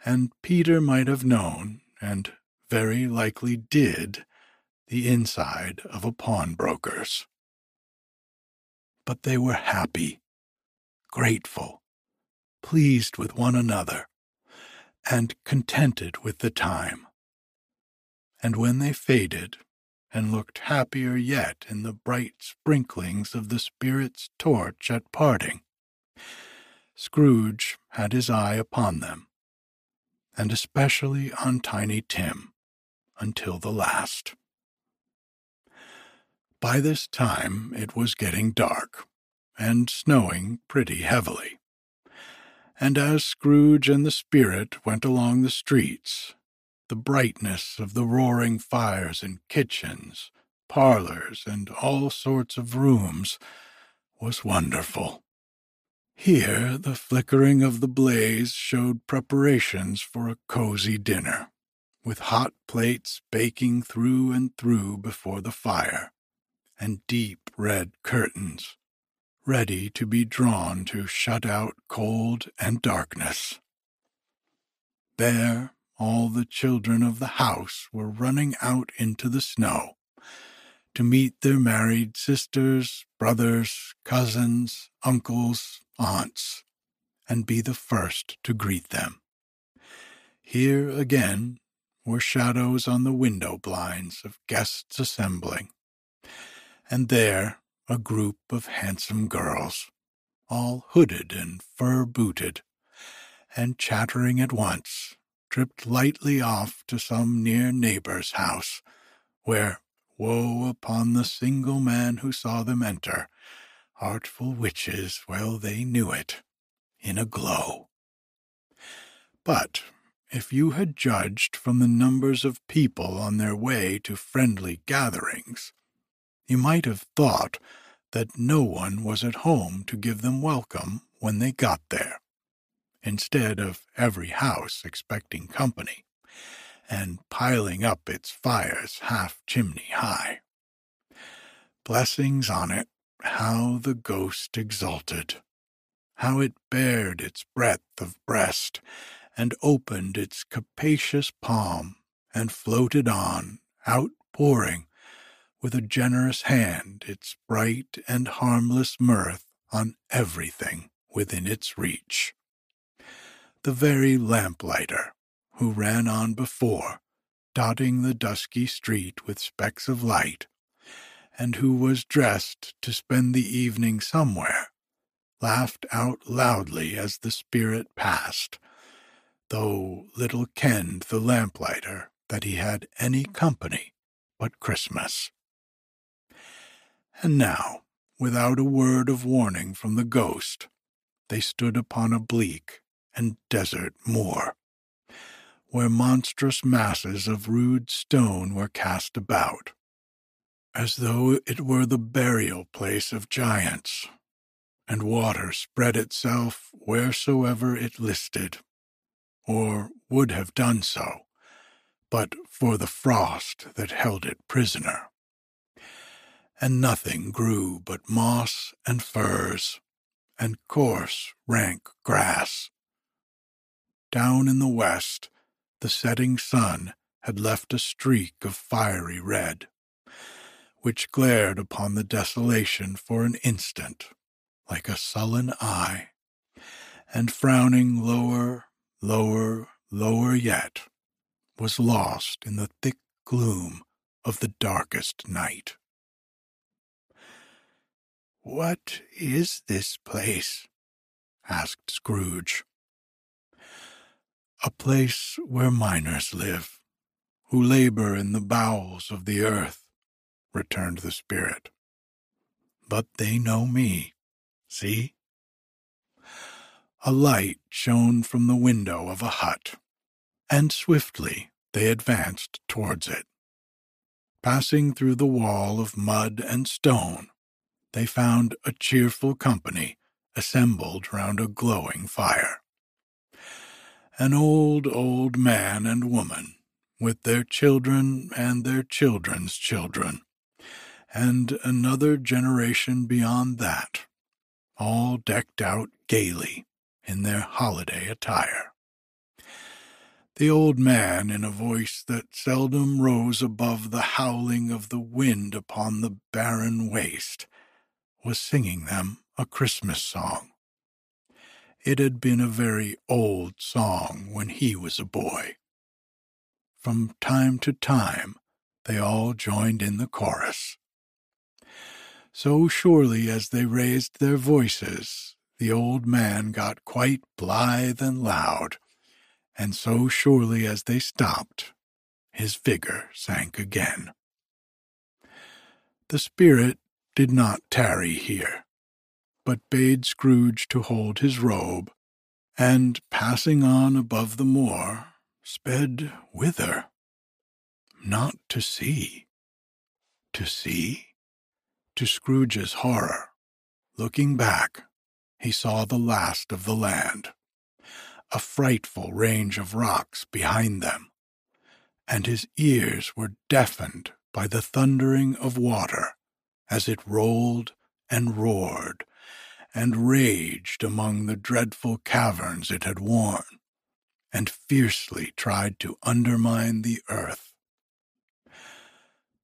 And Peter might have known, and very likely did the inside of a pawnbroker's. But they were happy, grateful, pleased with one another, and contented with the time. And when they faded, and looked happier yet in the bright sprinklings of the Spirit's torch at parting, Scrooge had his eye upon them, and especially on Tiny Tim until the last. By this time it was getting dark, and snowing pretty heavily. And as Scrooge and the spirit went along the streets, the brightness of the roaring fires in kitchens, parlors, and all sorts of rooms was wonderful. Here the flickering of the blaze showed preparations for a cozy dinner with hot plates baking through and through before the fire, and deep red curtains, ready to be drawn to shut out cold and darkness. There, all the children of the house were running out into the snow to meet their married sisters, brothers, cousins, uncles, aunts, and be the first to greet them. Here again were shadows on the window blinds of guests assembling, and there a group of handsome girls, all hooded and fur booted, and chattering at once, tripped lightly off to some near neighbor's house, where woe upon the single man who saw them enter, artful witches, well they knew it, in a glow. But if you had judged from the numbers of people on their way to friendly gatherings, you might have thought that no one was at home to give them welcome when they got there, instead of every house expecting company, and piling up its fires half chimney high. Blessings on it, how the ghost exulted, how it bared its breadth of breast, and opened its capacious palm, and floated on, outpouring, with a generous hand, its bright and harmless mirth on everything within its reach. The very lamplighter, who ran on before, dotting the dusky street with specks of light, and who was dressed to spend the evening somewhere, laughed out loudly as the spirit passed, though little kenned the lamplighter that he had any company but Christmas. And now, without a word of warning from the ghost, they stood upon a bleak and desert moor, where monstrous masses of rude stone were cast about, as though it were the burial place of giants, and water spread itself wheresoever it listed or would have done so, but for the frost that held it prisoner. And nothing grew but moss and furze, and coarse, rank grass. Down in the west, the setting sun had left a streak of fiery red, which glared upon the desolation for an instant, like a sullen eye, and frowning lower lower, lower yet, was lost in the thick gloom of the darkest night. What is this place? asked Scrooge. A place where miners live, who labor in the bowels of the earth, returned the spirit. But they know me. See? a light shone from the window of a hut, and swiftly they advanced towards it. Passing through the wall of mud and stone, they found a cheerful company assembled round a glowing fire. An old, old man and woman, with their children and their children's children, and another generation beyond that, all decked out gaily in their holiday attire. The old man, in a voice that seldom rose above the howling of the wind upon the barren waste, was singing them a Christmas song. It had been a very old song when he was a boy. From time to time, they all joined in the chorus. So surely as they raised their voices, the old man got quite blithe and loud, and so surely as they stopped, his vigor sank again. The spirit did not tarry here, but bade Scrooge to hold his robe, and passing on above the moor, sped whither? Not to sea. To sea? To Scrooge's horror, looking back, he saw the last of the land, a frightful range of rocks behind them, and his ears were deafened by the thundering of water as it rolled and roared and raged among the dreadful caverns it had worn, and fiercely tried to undermine the earth.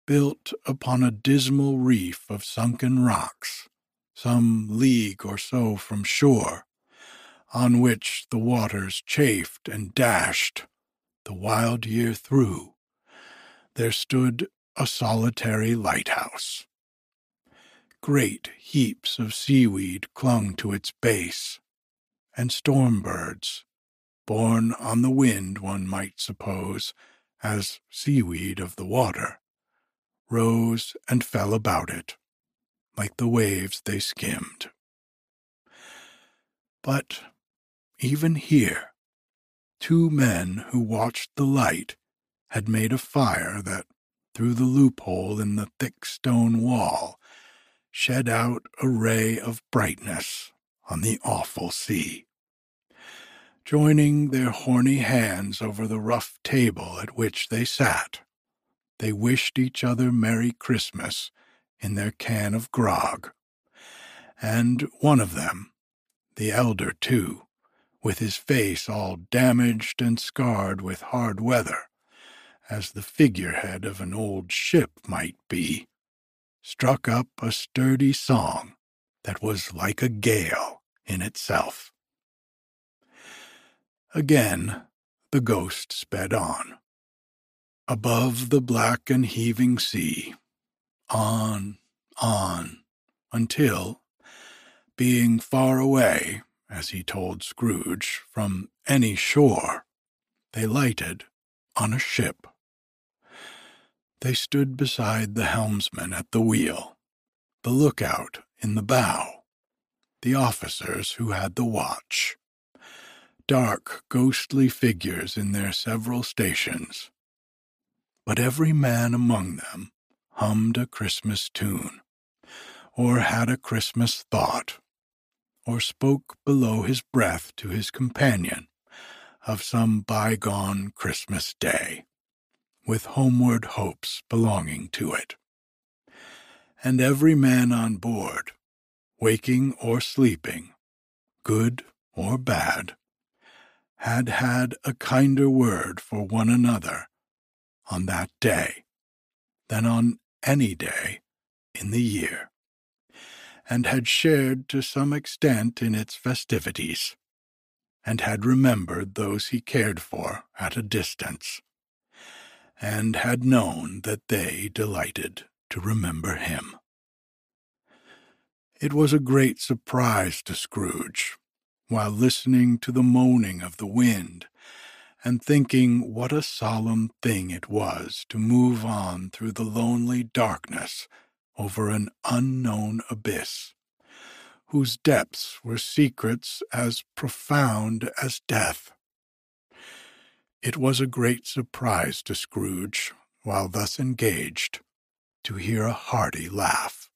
Built upon a dismal reef of sunken rocks, some league or so from shore, on which the waters chafed and dashed the wild year through, there stood a solitary lighthouse. Great heaps of seaweed clung to its base, and storm birds, borne on the wind, one might suppose, as seaweed of the water, rose and fell about it, like the waves they skimmed. But even here, two men who watched the light had made a fire that, through the loophole in the thick stone wall, shed out a ray of brightness on the awful sea. Joining their horny hands over the rough table at which they sat, they wished each other Merry Christmas in their can of grog. And one of them, the elder too, with his face all damaged and scarred with hard weather, as the figurehead of an old ship might be, struck up a sturdy song that was like a gale in itself. Again the ghost sped on. Above the black and heaving sea, on, on, until, being far away, as he told Scrooge, from any shore, they lighted on a ship. They stood beside the helmsman at the wheel, the lookout in the bow, the officers who had the watch, dark, ghostly figures in their several stations. But every man among them hummed a Christmas tune, or had a Christmas thought or spoke below his breath to his companion of some bygone Christmas day, with homeward hopes belonging to it. And every man on board, waking or sleeping, good or bad, had had a kinder word for one another on that day than on any day in the year and had shared to some extent in its festivities, and had remembered those he cared for at a distance, and had known that they delighted to remember him. It was a great surprise to Scrooge, while listening to the moaning of the wind, and thinking what a solemn thing it was to move on through the lonely darkness over an unknown abyss, whose depths were secrets as profound as death. It was a great surprise to Scrooge, while thus engaged, to hear a hearty laugh.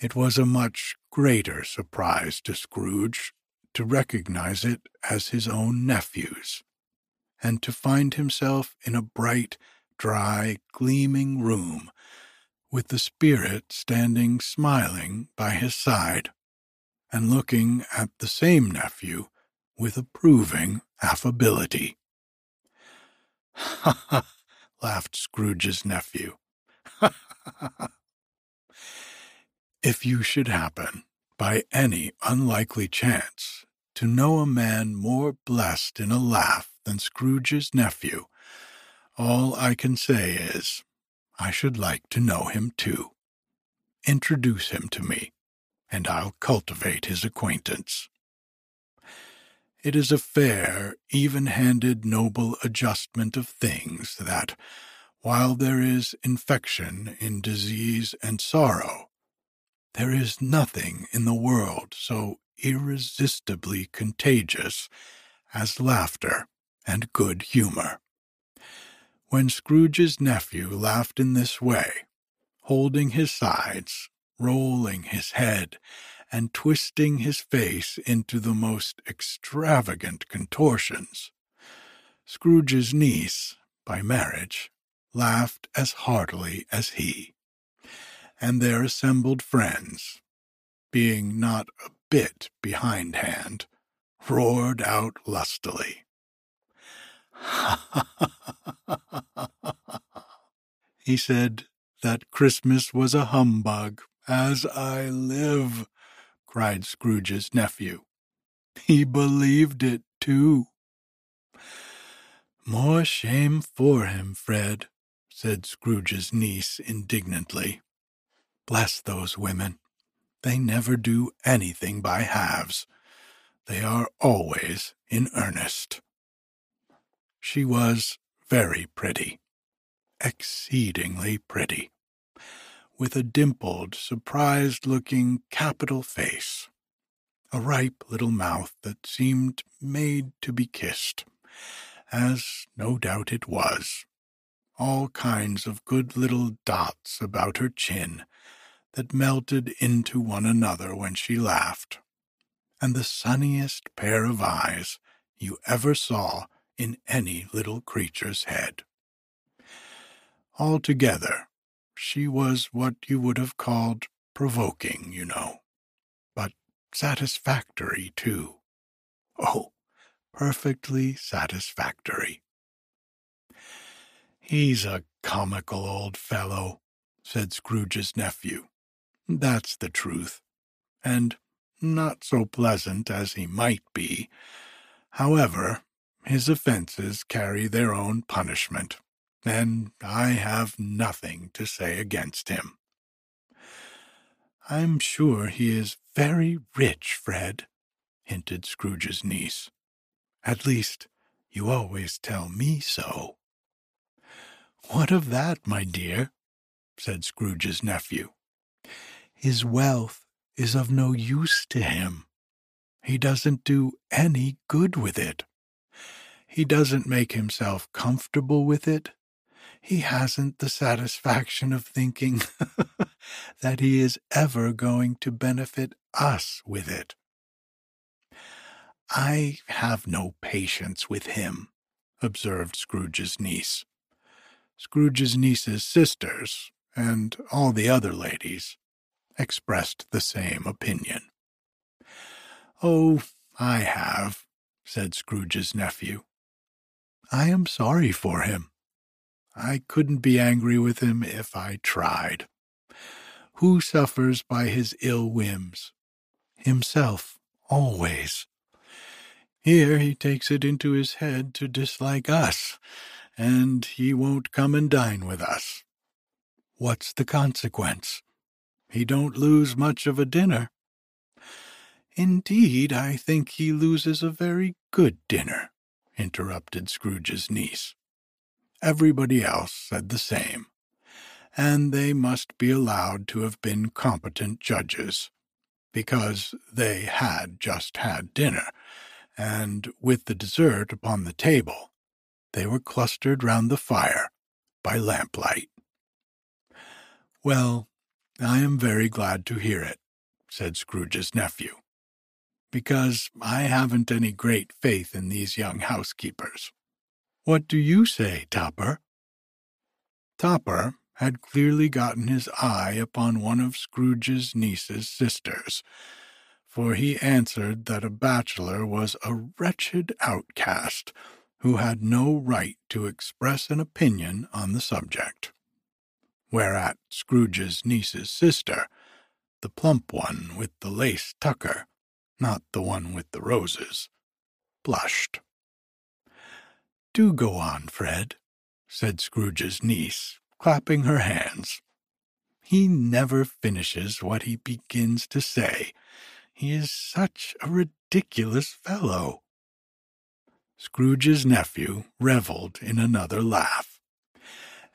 It was a much greater surprise to Scrooge to recognize it as his own nephew's, and to find himself in a bright, dry, gleaming room with the spirit standing smiling by his side, and looking at the same nephew with approving affability. Ha (laughs) ha! laughed Scrooge's nephew. (laughs) If you should happen, by any unlikely chance, to know a man more blessed in a laugh than Scrooge's nephew, all I can say is, I should like to know him too. Introduce him to me, and I'll cultivate his acquaintance. It is a fair, even handed, noble adjustment of things that, while there is infection in disease and sorrow, there is nothing in the world so irresistibly contagious as laughter and good humor. When Scrooge's nephew laughed in this way, holding his sides, rolling his head, and twisting his face into the most extravagant contortions, Scrooge's niece, by marriage, laughed as heartily as he, and their assembled friends, being not a bit behindhand, roared out lustily. (laughs) he said that Christmas was a humbug, as I live, cried Scrooge's nephew. He believed it, too. More shame for him, Fred, said Scrooge's niece indignantly. Bless those women. They never do anything by halves. They are always in earnest. She was very pretty, exceedingly pretty, with a dimpled, surprised looking capital face, a ripe little mouth that seemed made to be kissed, as no doubt it was, all kinds of good little dots about her chin that melted into one another when she laughed, and the sunniest pair of eyes you ever saw in any little creature's head. Altogether, she was what you would have called provoking, you know, but satisfactory, too. Oh, perfectly satisfactory. He's a comical old fellow, said Scrooge's nephew. That's the truth, and not so pleasant as he might be. However, his offences carry their own punishment, and I have nothing to say against him. I'm sure he is very rich, Fred, hinted Scrooge's niece. At least, you always tell me so. What of that, my dear? said Scrooge's nephew. His wealth is of no use to him. He doesn't do any good with it. He doesn't make himself comfortable with it. He hasn't the satisfaction of thinking (laughs) that he is ever going to benefit us with it. I have no patience with him, observed Scrooge's niece. Scrooge's niece's sisters, and all the other ladies, expressed the same opinion. Oh, I have, said Scrooge's nephew. I am sorry for him. I couldn't be angry with him if I tried. Who suffers by his ill whims? Himself, always. Here he takes it into his head to dislike us, and he won't come and dine with us. What's the consequence? He don't lose much of a dinner. Indeed, I think he loses a very good dinner, interrupted Scrooge's niece. Everybody else said the same, and they must be allowed to have been competent judges, because they had just had dinner, and with the dessert upon the table, they were clustered round the fire by lamplight. Well, I am very glad to hear it, said Scrooge's nephew, because I haven't any great faith in these young housekeepers. What do you say, Topper? Topper had clearly gotten his eye upon one of Scrooge's niece's sisters, for he answered that a bachelor was a wretched outcast who had no right to express an opinion on the subject whereat Scrooge's niece's sister, the plump one with the lace tucker, not the one with the roses, blushed. Do go on, Fred, said Scrooge's niece, clapping her hands. He never finishes what he begins to say. He is such a ridiculous fellow. Scrooge's nephew revelled in another laugh,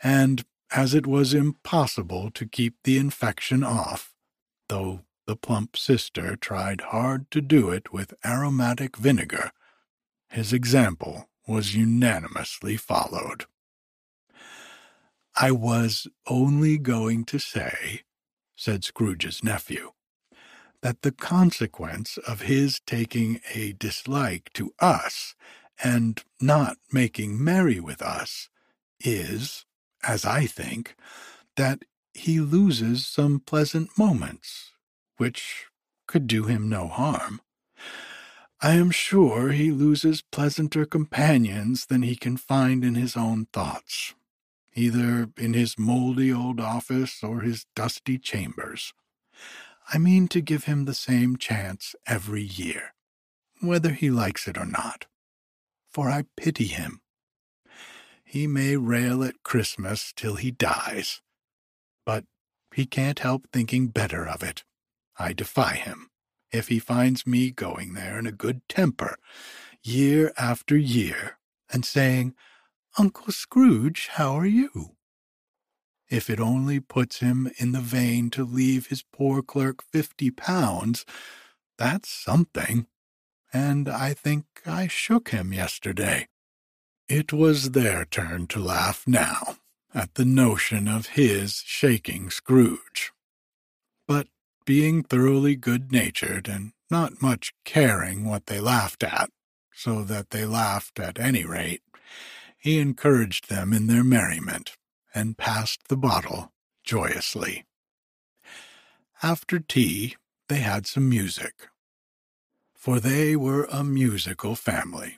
and as it was impossible to keep the infection off, though the plump sister tried hard to do it with aromatic vinegar. His example was unanimously followed. I was only going to say, said Scrooge's nephew, that the consequence of his taking a dislike to us and not making merry with us is, as I think, that he loses some pleasant moments, which could do him no harm. I am sure he loses pleasanter companions than he can find in his own thoughts, either in his mouldy old office or his dusty chambers. I mean to give him the same chance every year, whether he likes it or not, for I pity him. He may rail at Christmas till he dies, but he can't help thinking better of it. I defy him if he finds me going there in a good temper, year after year, and saying, Uncle Scrooge, how are you? If it only puts him in the vein to leave his poor clerk fifty pounds, that's something. And I think I shook him yesterday. It was their turn to laugh now at the notion of his shaking Scrooge. Being thoroughly good natured and not much caring what they laughed at, so that they laughed at any rate, he encouraged them in their merriment and passed the bottle joyously. After tea, they had some music, for they were a musical family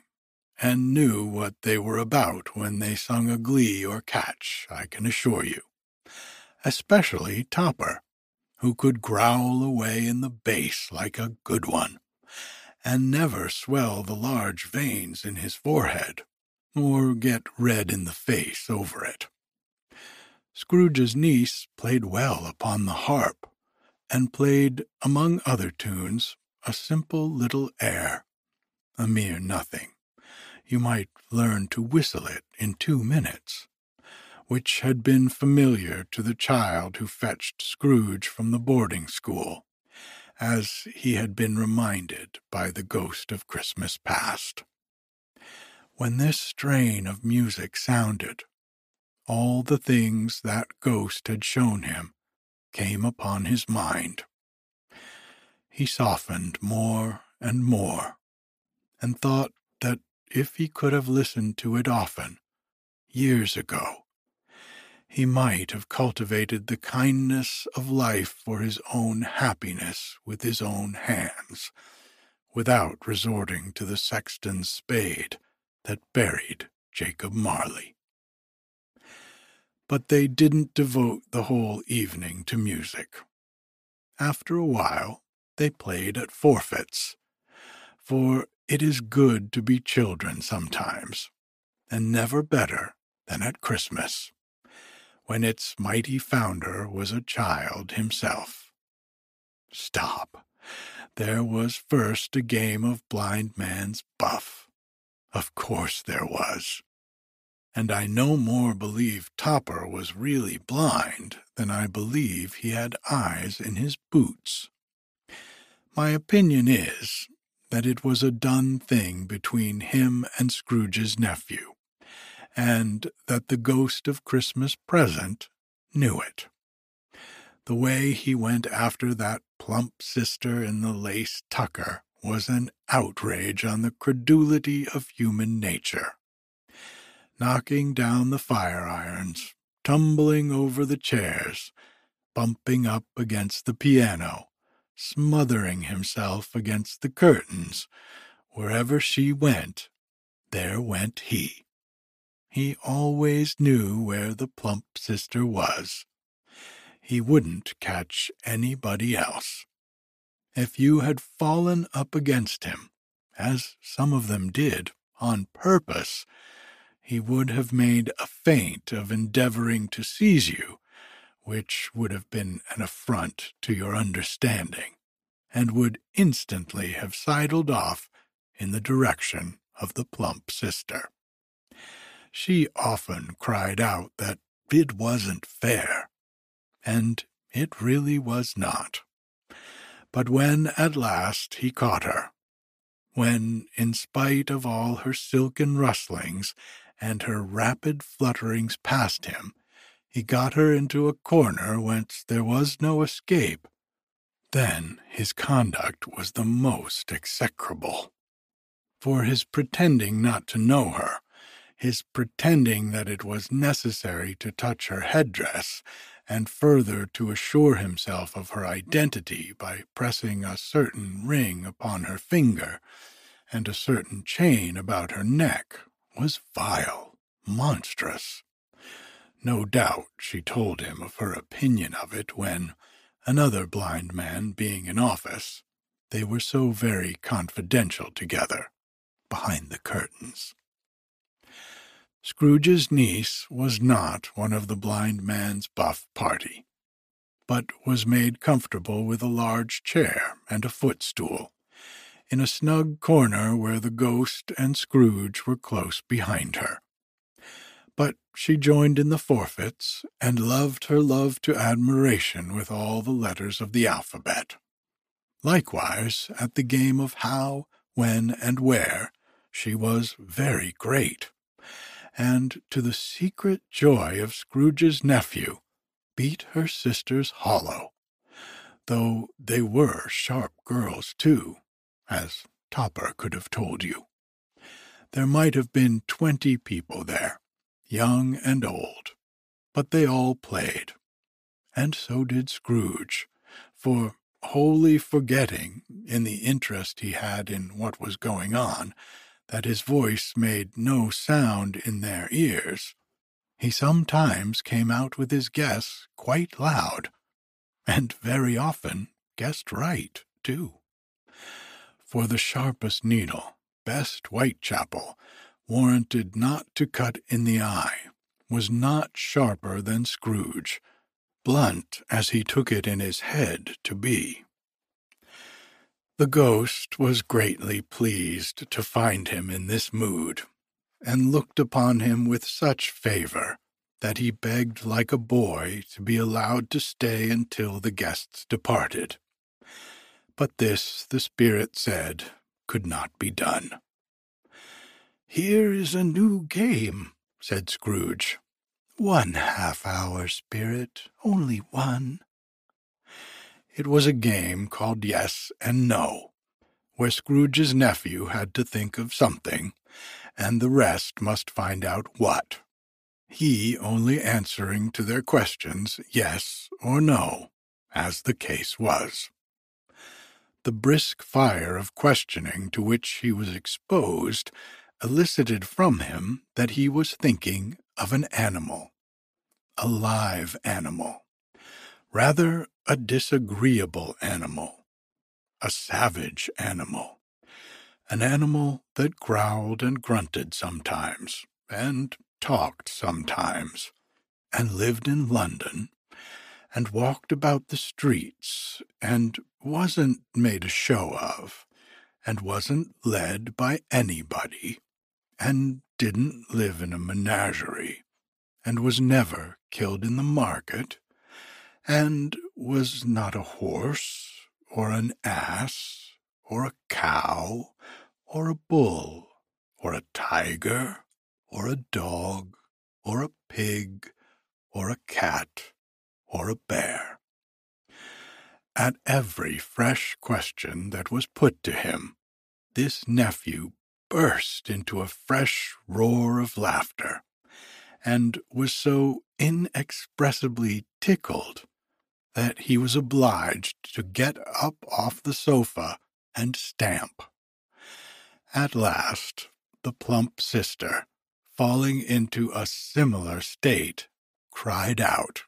and knew what they were about when they sung a glee or catch, I can assure you, especially Topper who could growl away in the bass like a good one, and never swell the large veins in his forehead, or get red in the face over it. Scrooge's niece played well upon the harp, and played, among other tunes, a simple little air, a mere nothing. You might learn to whistle it in two minutes which had been familiar to the child who fetched Scrooge from the boarding school, as he had been reminded by the ghost of Christmas past. When this strain of music sounded, all the things that ghost had shown him came upon his mind. He softened more and more, and thought that if he could have listened to it often, years ago, he might have cultivated the kindness of life for his own happiness with his own hands, without resorting to the sexton's spade that buried Jacob Marley. But they didn't devote the whole evening to music. After a while, they played at forfeits, for it is good to be children sometimes, and never better than at Christmas when its mighty founder was a child himself. Stop. There was first a game of blind man's buff. Of course there was. And I no more believe Topper was really blind than I believe he had eyes in his boots. My opinion is that it was a done thing between him and Scrooge's nephew and that the ghost of Christmas present knew it. The way he went after that plump sister in the lace tucker was an outrage on the credulity of human nature. Knocking down the fire irons, tumbling over the chairs, bumping up against the piano, smothering himself against the curtains, wherever she went, there went he. He always knew where the plump sister was. He wouldn't catch anybody else. If you had fallen up against him, as some of them did, on purpose, he would have made a feint of endeavoring to seize you, which would have been an affront to your understanding, and would instantly have sidled off in the direction of the plump sister. She often cried out that it wasn't fair, and it really was not. But when at last he caught her, when, in spite of all her silken rustlings and her rapid flutterings past him, he got her into a corner whence there was no escape, then his conduct was the most execrable. For his pretending not to know her, his pretending that it was necessary to touch her headdress, and further to assure himself of her identity by pressing a certain ring upon her finger and a certain chain about her neck, was vile, monstrous. No doubt she told him of her opinion of it when, another blind man being in office, they were so very confidential together behind the curtains. Scrooge's niece was not one of the blind man's buff party, but was made comfortable with a large chair and a footstool, in a snug corner where the ghost and Scrooge were close behind her. But she joined in the forfeits, and loved her love to admiration with all the letters of the alphabet. Likewise, at the game of how, when, and where, she was very great, and to the secret joy of Scrooge's nephew, beat her sisters hollow, though they were sharp girls too, as Topper could have told you. There might have been twenty people there, young and old, but they all played, and so did Scrooge, for wholly forgetting, in the interest he had in what was going on, that his voice made no sound in their ears, he sometimes came out with his guess quite loud, and very often guessed right, too. For the sharpest needle, best Whitechapel, warranted not to cut in the eye, was not sharper than Scrooge, blunt as he took it in his head to be. The ghost was greatly pleased to find him in this mood, and looked upon him with such favor that he begged like a boy to be allowed to stay until the guests departed. But this, the spirit said, could not be done. Here is a new game, said Scrooge. One half hour, spirit, only one. It was a game called Yes and No, where Scrooge's nephew had to think of something, and the rest must find out what, he only answering to their questions yes or no, as the case was. The brisk fire of questioning to which he was exposed elicited from him that he was thinking of an animal, a live animal, rather a disagreeable animal, a savage animal, an animal that growled and grunted sometimes, and talked sometimes, and lived in London, and walked about the streets, and wasn't made a show of, and wasn't led by anybody, and didn't live in a menagerie, and was never killed in the market, and was not a horse, or an ass, or a cow, or a bull, or a tiger, or a dog, or a pig, or a cat, or a bear. At every fresh question that was put to him, this nephew burst into a fresh roar of laughter, and was so inexpressibly tickled that he was obliged to get up off the sofa and stamp. At last, the plump sister, falling into a similar state, cried out,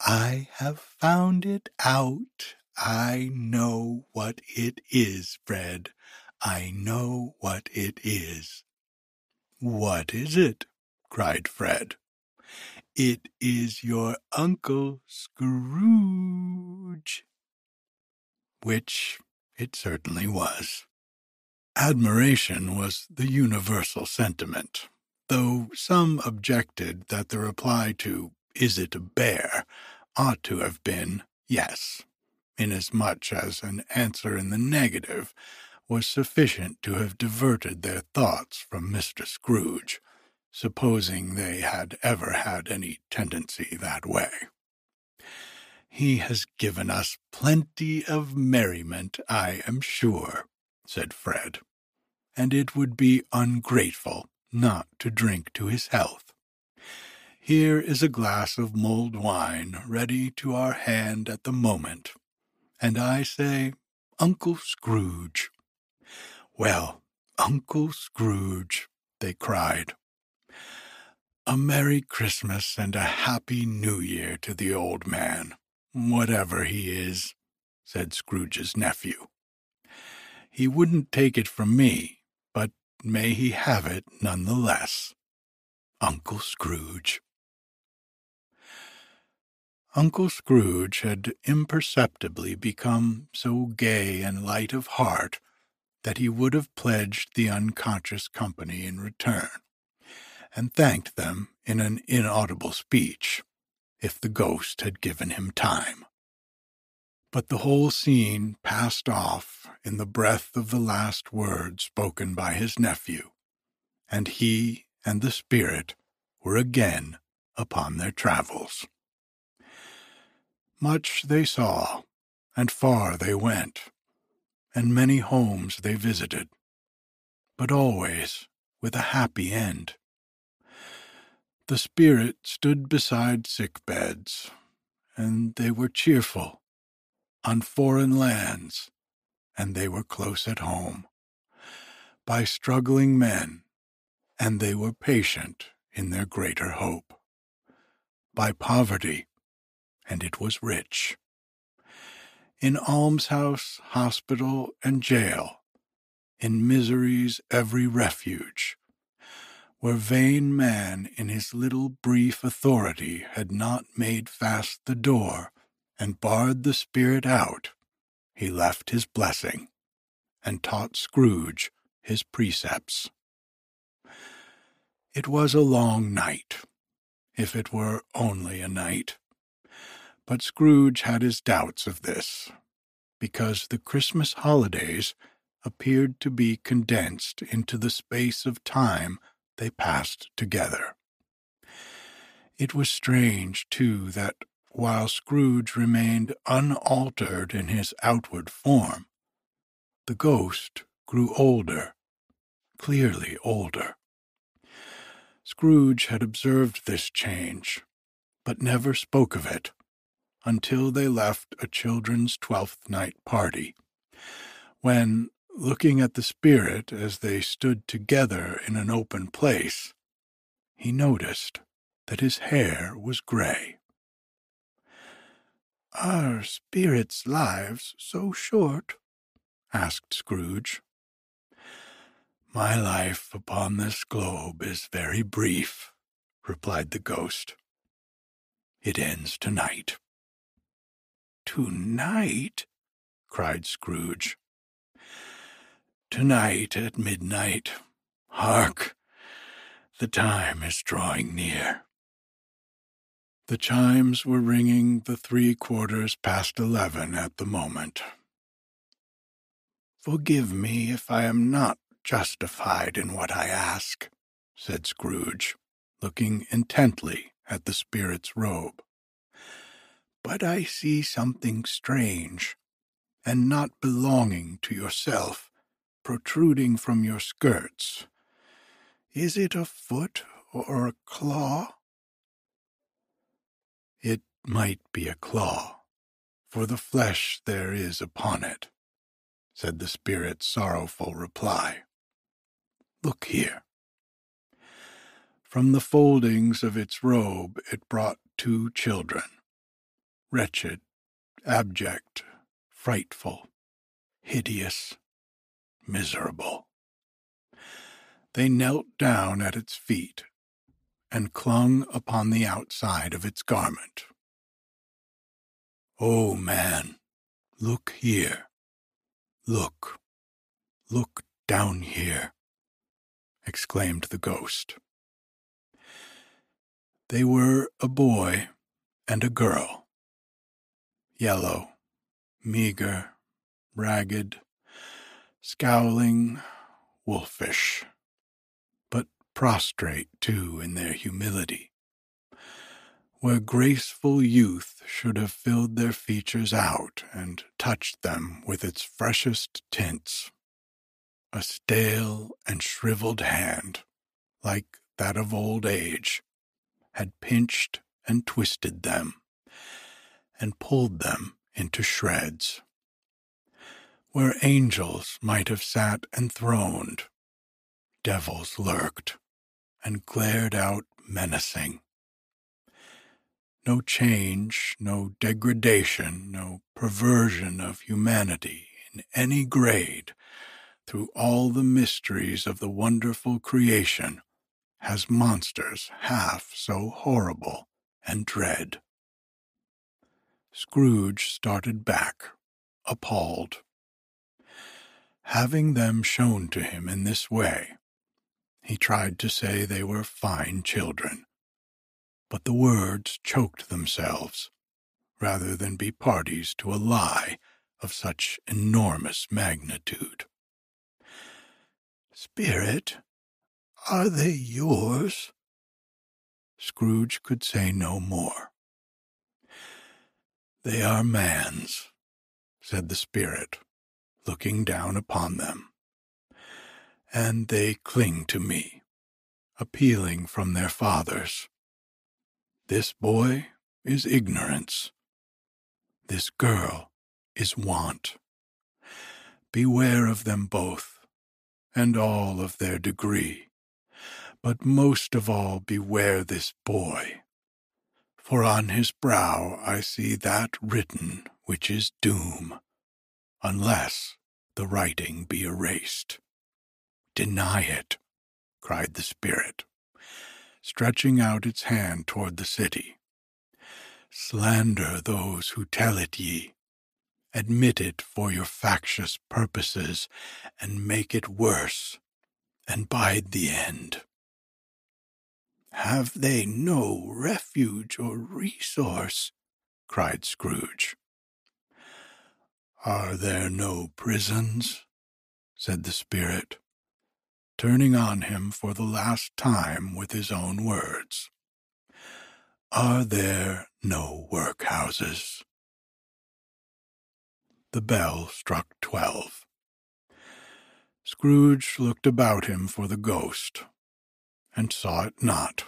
I have found it out. I know what it is, Fred. I know what it is. What is it? cried Fred. It is your Uncle Scrooge. Which it certainly was. Admiration was the universal sentiment, though some objected that the reply to Is it a bear ought to have been yes, inasmuch as an answer in the negative was sufficient to have diverted their thoughts from Mr. Scrooge, supposing they had ever had any tendency that way. He has given us plenty of merriment, I am sure, said Fred, and it would be ungrateful not to drink to his health. Here is a glass of mulled wine ready to our hand at the moment, and I say, Uncle Scrooge. Well, Uncle Scrooge, they cried. A Merry Christmas and a Happy New Year to the old man, whatever he is, said Scrooge's nephew. He wouldn't take it from me, but may he have it none the less. Uncle Scrooge. Uncle Scrooge had imperceptibly become so gay and light of heart that he would have pledged the unconscious company in return, and thanked them in an inaudible speech, if the ghost had given him time. But the whole scene passed off in the breath of the last word spoken by his nephew, and he and the spirit were again upon their travels. Much they saw, and far they went, and many homes they visited, but always with a happy end. The spirit stood beside sick beds, and they were cheerful on foreign lands, and they were close at home, by struggling men, and they were patient in their greater hope, by poverty, and it was rich. In almshouse, hospital, and jail, in misery's every refuge, where vain man in his little brief authority had not made fast the door and barred the spirit out, he left his blessing and taught Scrooge his precepts. It was a long night, if it were only a night. But Scrooge had his doubts of this, because the Christmas holidays appeared to be condensed into the space of time they passed together. It was strange, too, that while Scrooge remained unaltered in his outward form, the ghost grew older, clearly older. Scrooge had observed this change, but never spoke of it until they left a children's Twelfth Night party, when, looking at the spirit as they stood together in an open place, he noticed that his hair was gray. Are spirits' lives so short? asked Scrooge. My life upon this globe is very brief, replied the ghost. It ends tonight. Tonight? cried Scrooge. Tonight at midnight. Hark! The time is drawing near. The chimes were ringing the three quarters past eleven at the moment. Forgive me if I am not justified in what I ask, said Scrooge, looking intently at the spirit's robe. But I see something strange, and not belonging to yourself, protruding from your skirts. Is it a foot or a claw? It might be a claw, for the flesh there is upon it, said the spirit's sorrowful reply. Look here. From the foldings of its robe it brought two children, wretched, abject, frightful, hideous, miserable. They knelt down at its feet and clung upon the outside of its garment. Oh, man, look here. Look, look down here, exclaimed the ghost. They were a boy and a girl, yellow, meager, ragged, scowling, wolfish but prostrate too in their humility. Where graceful youth should have filled their features out and touched them with its freshest tints, a stale and shriveled hand like that of old age, had pinched and twisted them, and pulled them into shreds. Where angels might have sat enthroned, devils lurked and glared out menacing. No change, no degradation, no perversion of humanity in any grade through all the mysteries of the wonderful creation has monsters half so horrible and dread. Scrooge started back, appalled. Having them shown to him in this way, he tried to say they were fine children, but the words choked themselves rather than be parties to a lie of such enormous magnitude. Spirit, are they yours? Scrooge could say no more. They are man's, said the spirit, looking down upon them and they cling to me, appealing from their fathers. This boy is ignorance. This girl is want. Beware of them both, and all of their degree, but most of all beware this boy. For on his brow I see that written which is doom, unless the writing be erased. Deny it, cried the spirit, stretching out its hand toward the city. Slander those who tell it ye. Admit it for your factious purposes, and make it worse, and bide the end. Have they no refuge or resource? cried Scrooge. Are there no prisons? said the spirit turning on him for the last time with his own words. Are there no workhouses? The bell struck twelve. Scrooge looked about him for the ghost, and saw it not.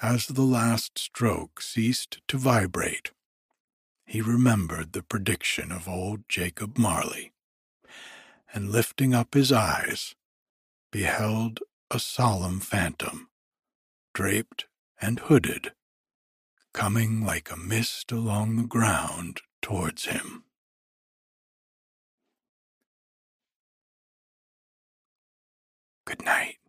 As the last stroke ceased to vibrate, he remembered the prediction of old Jacob Marley, and lifting up his eyes, beheld a solemn phantom, draped and hooded, coming like a mist along the ground towards him. Good night.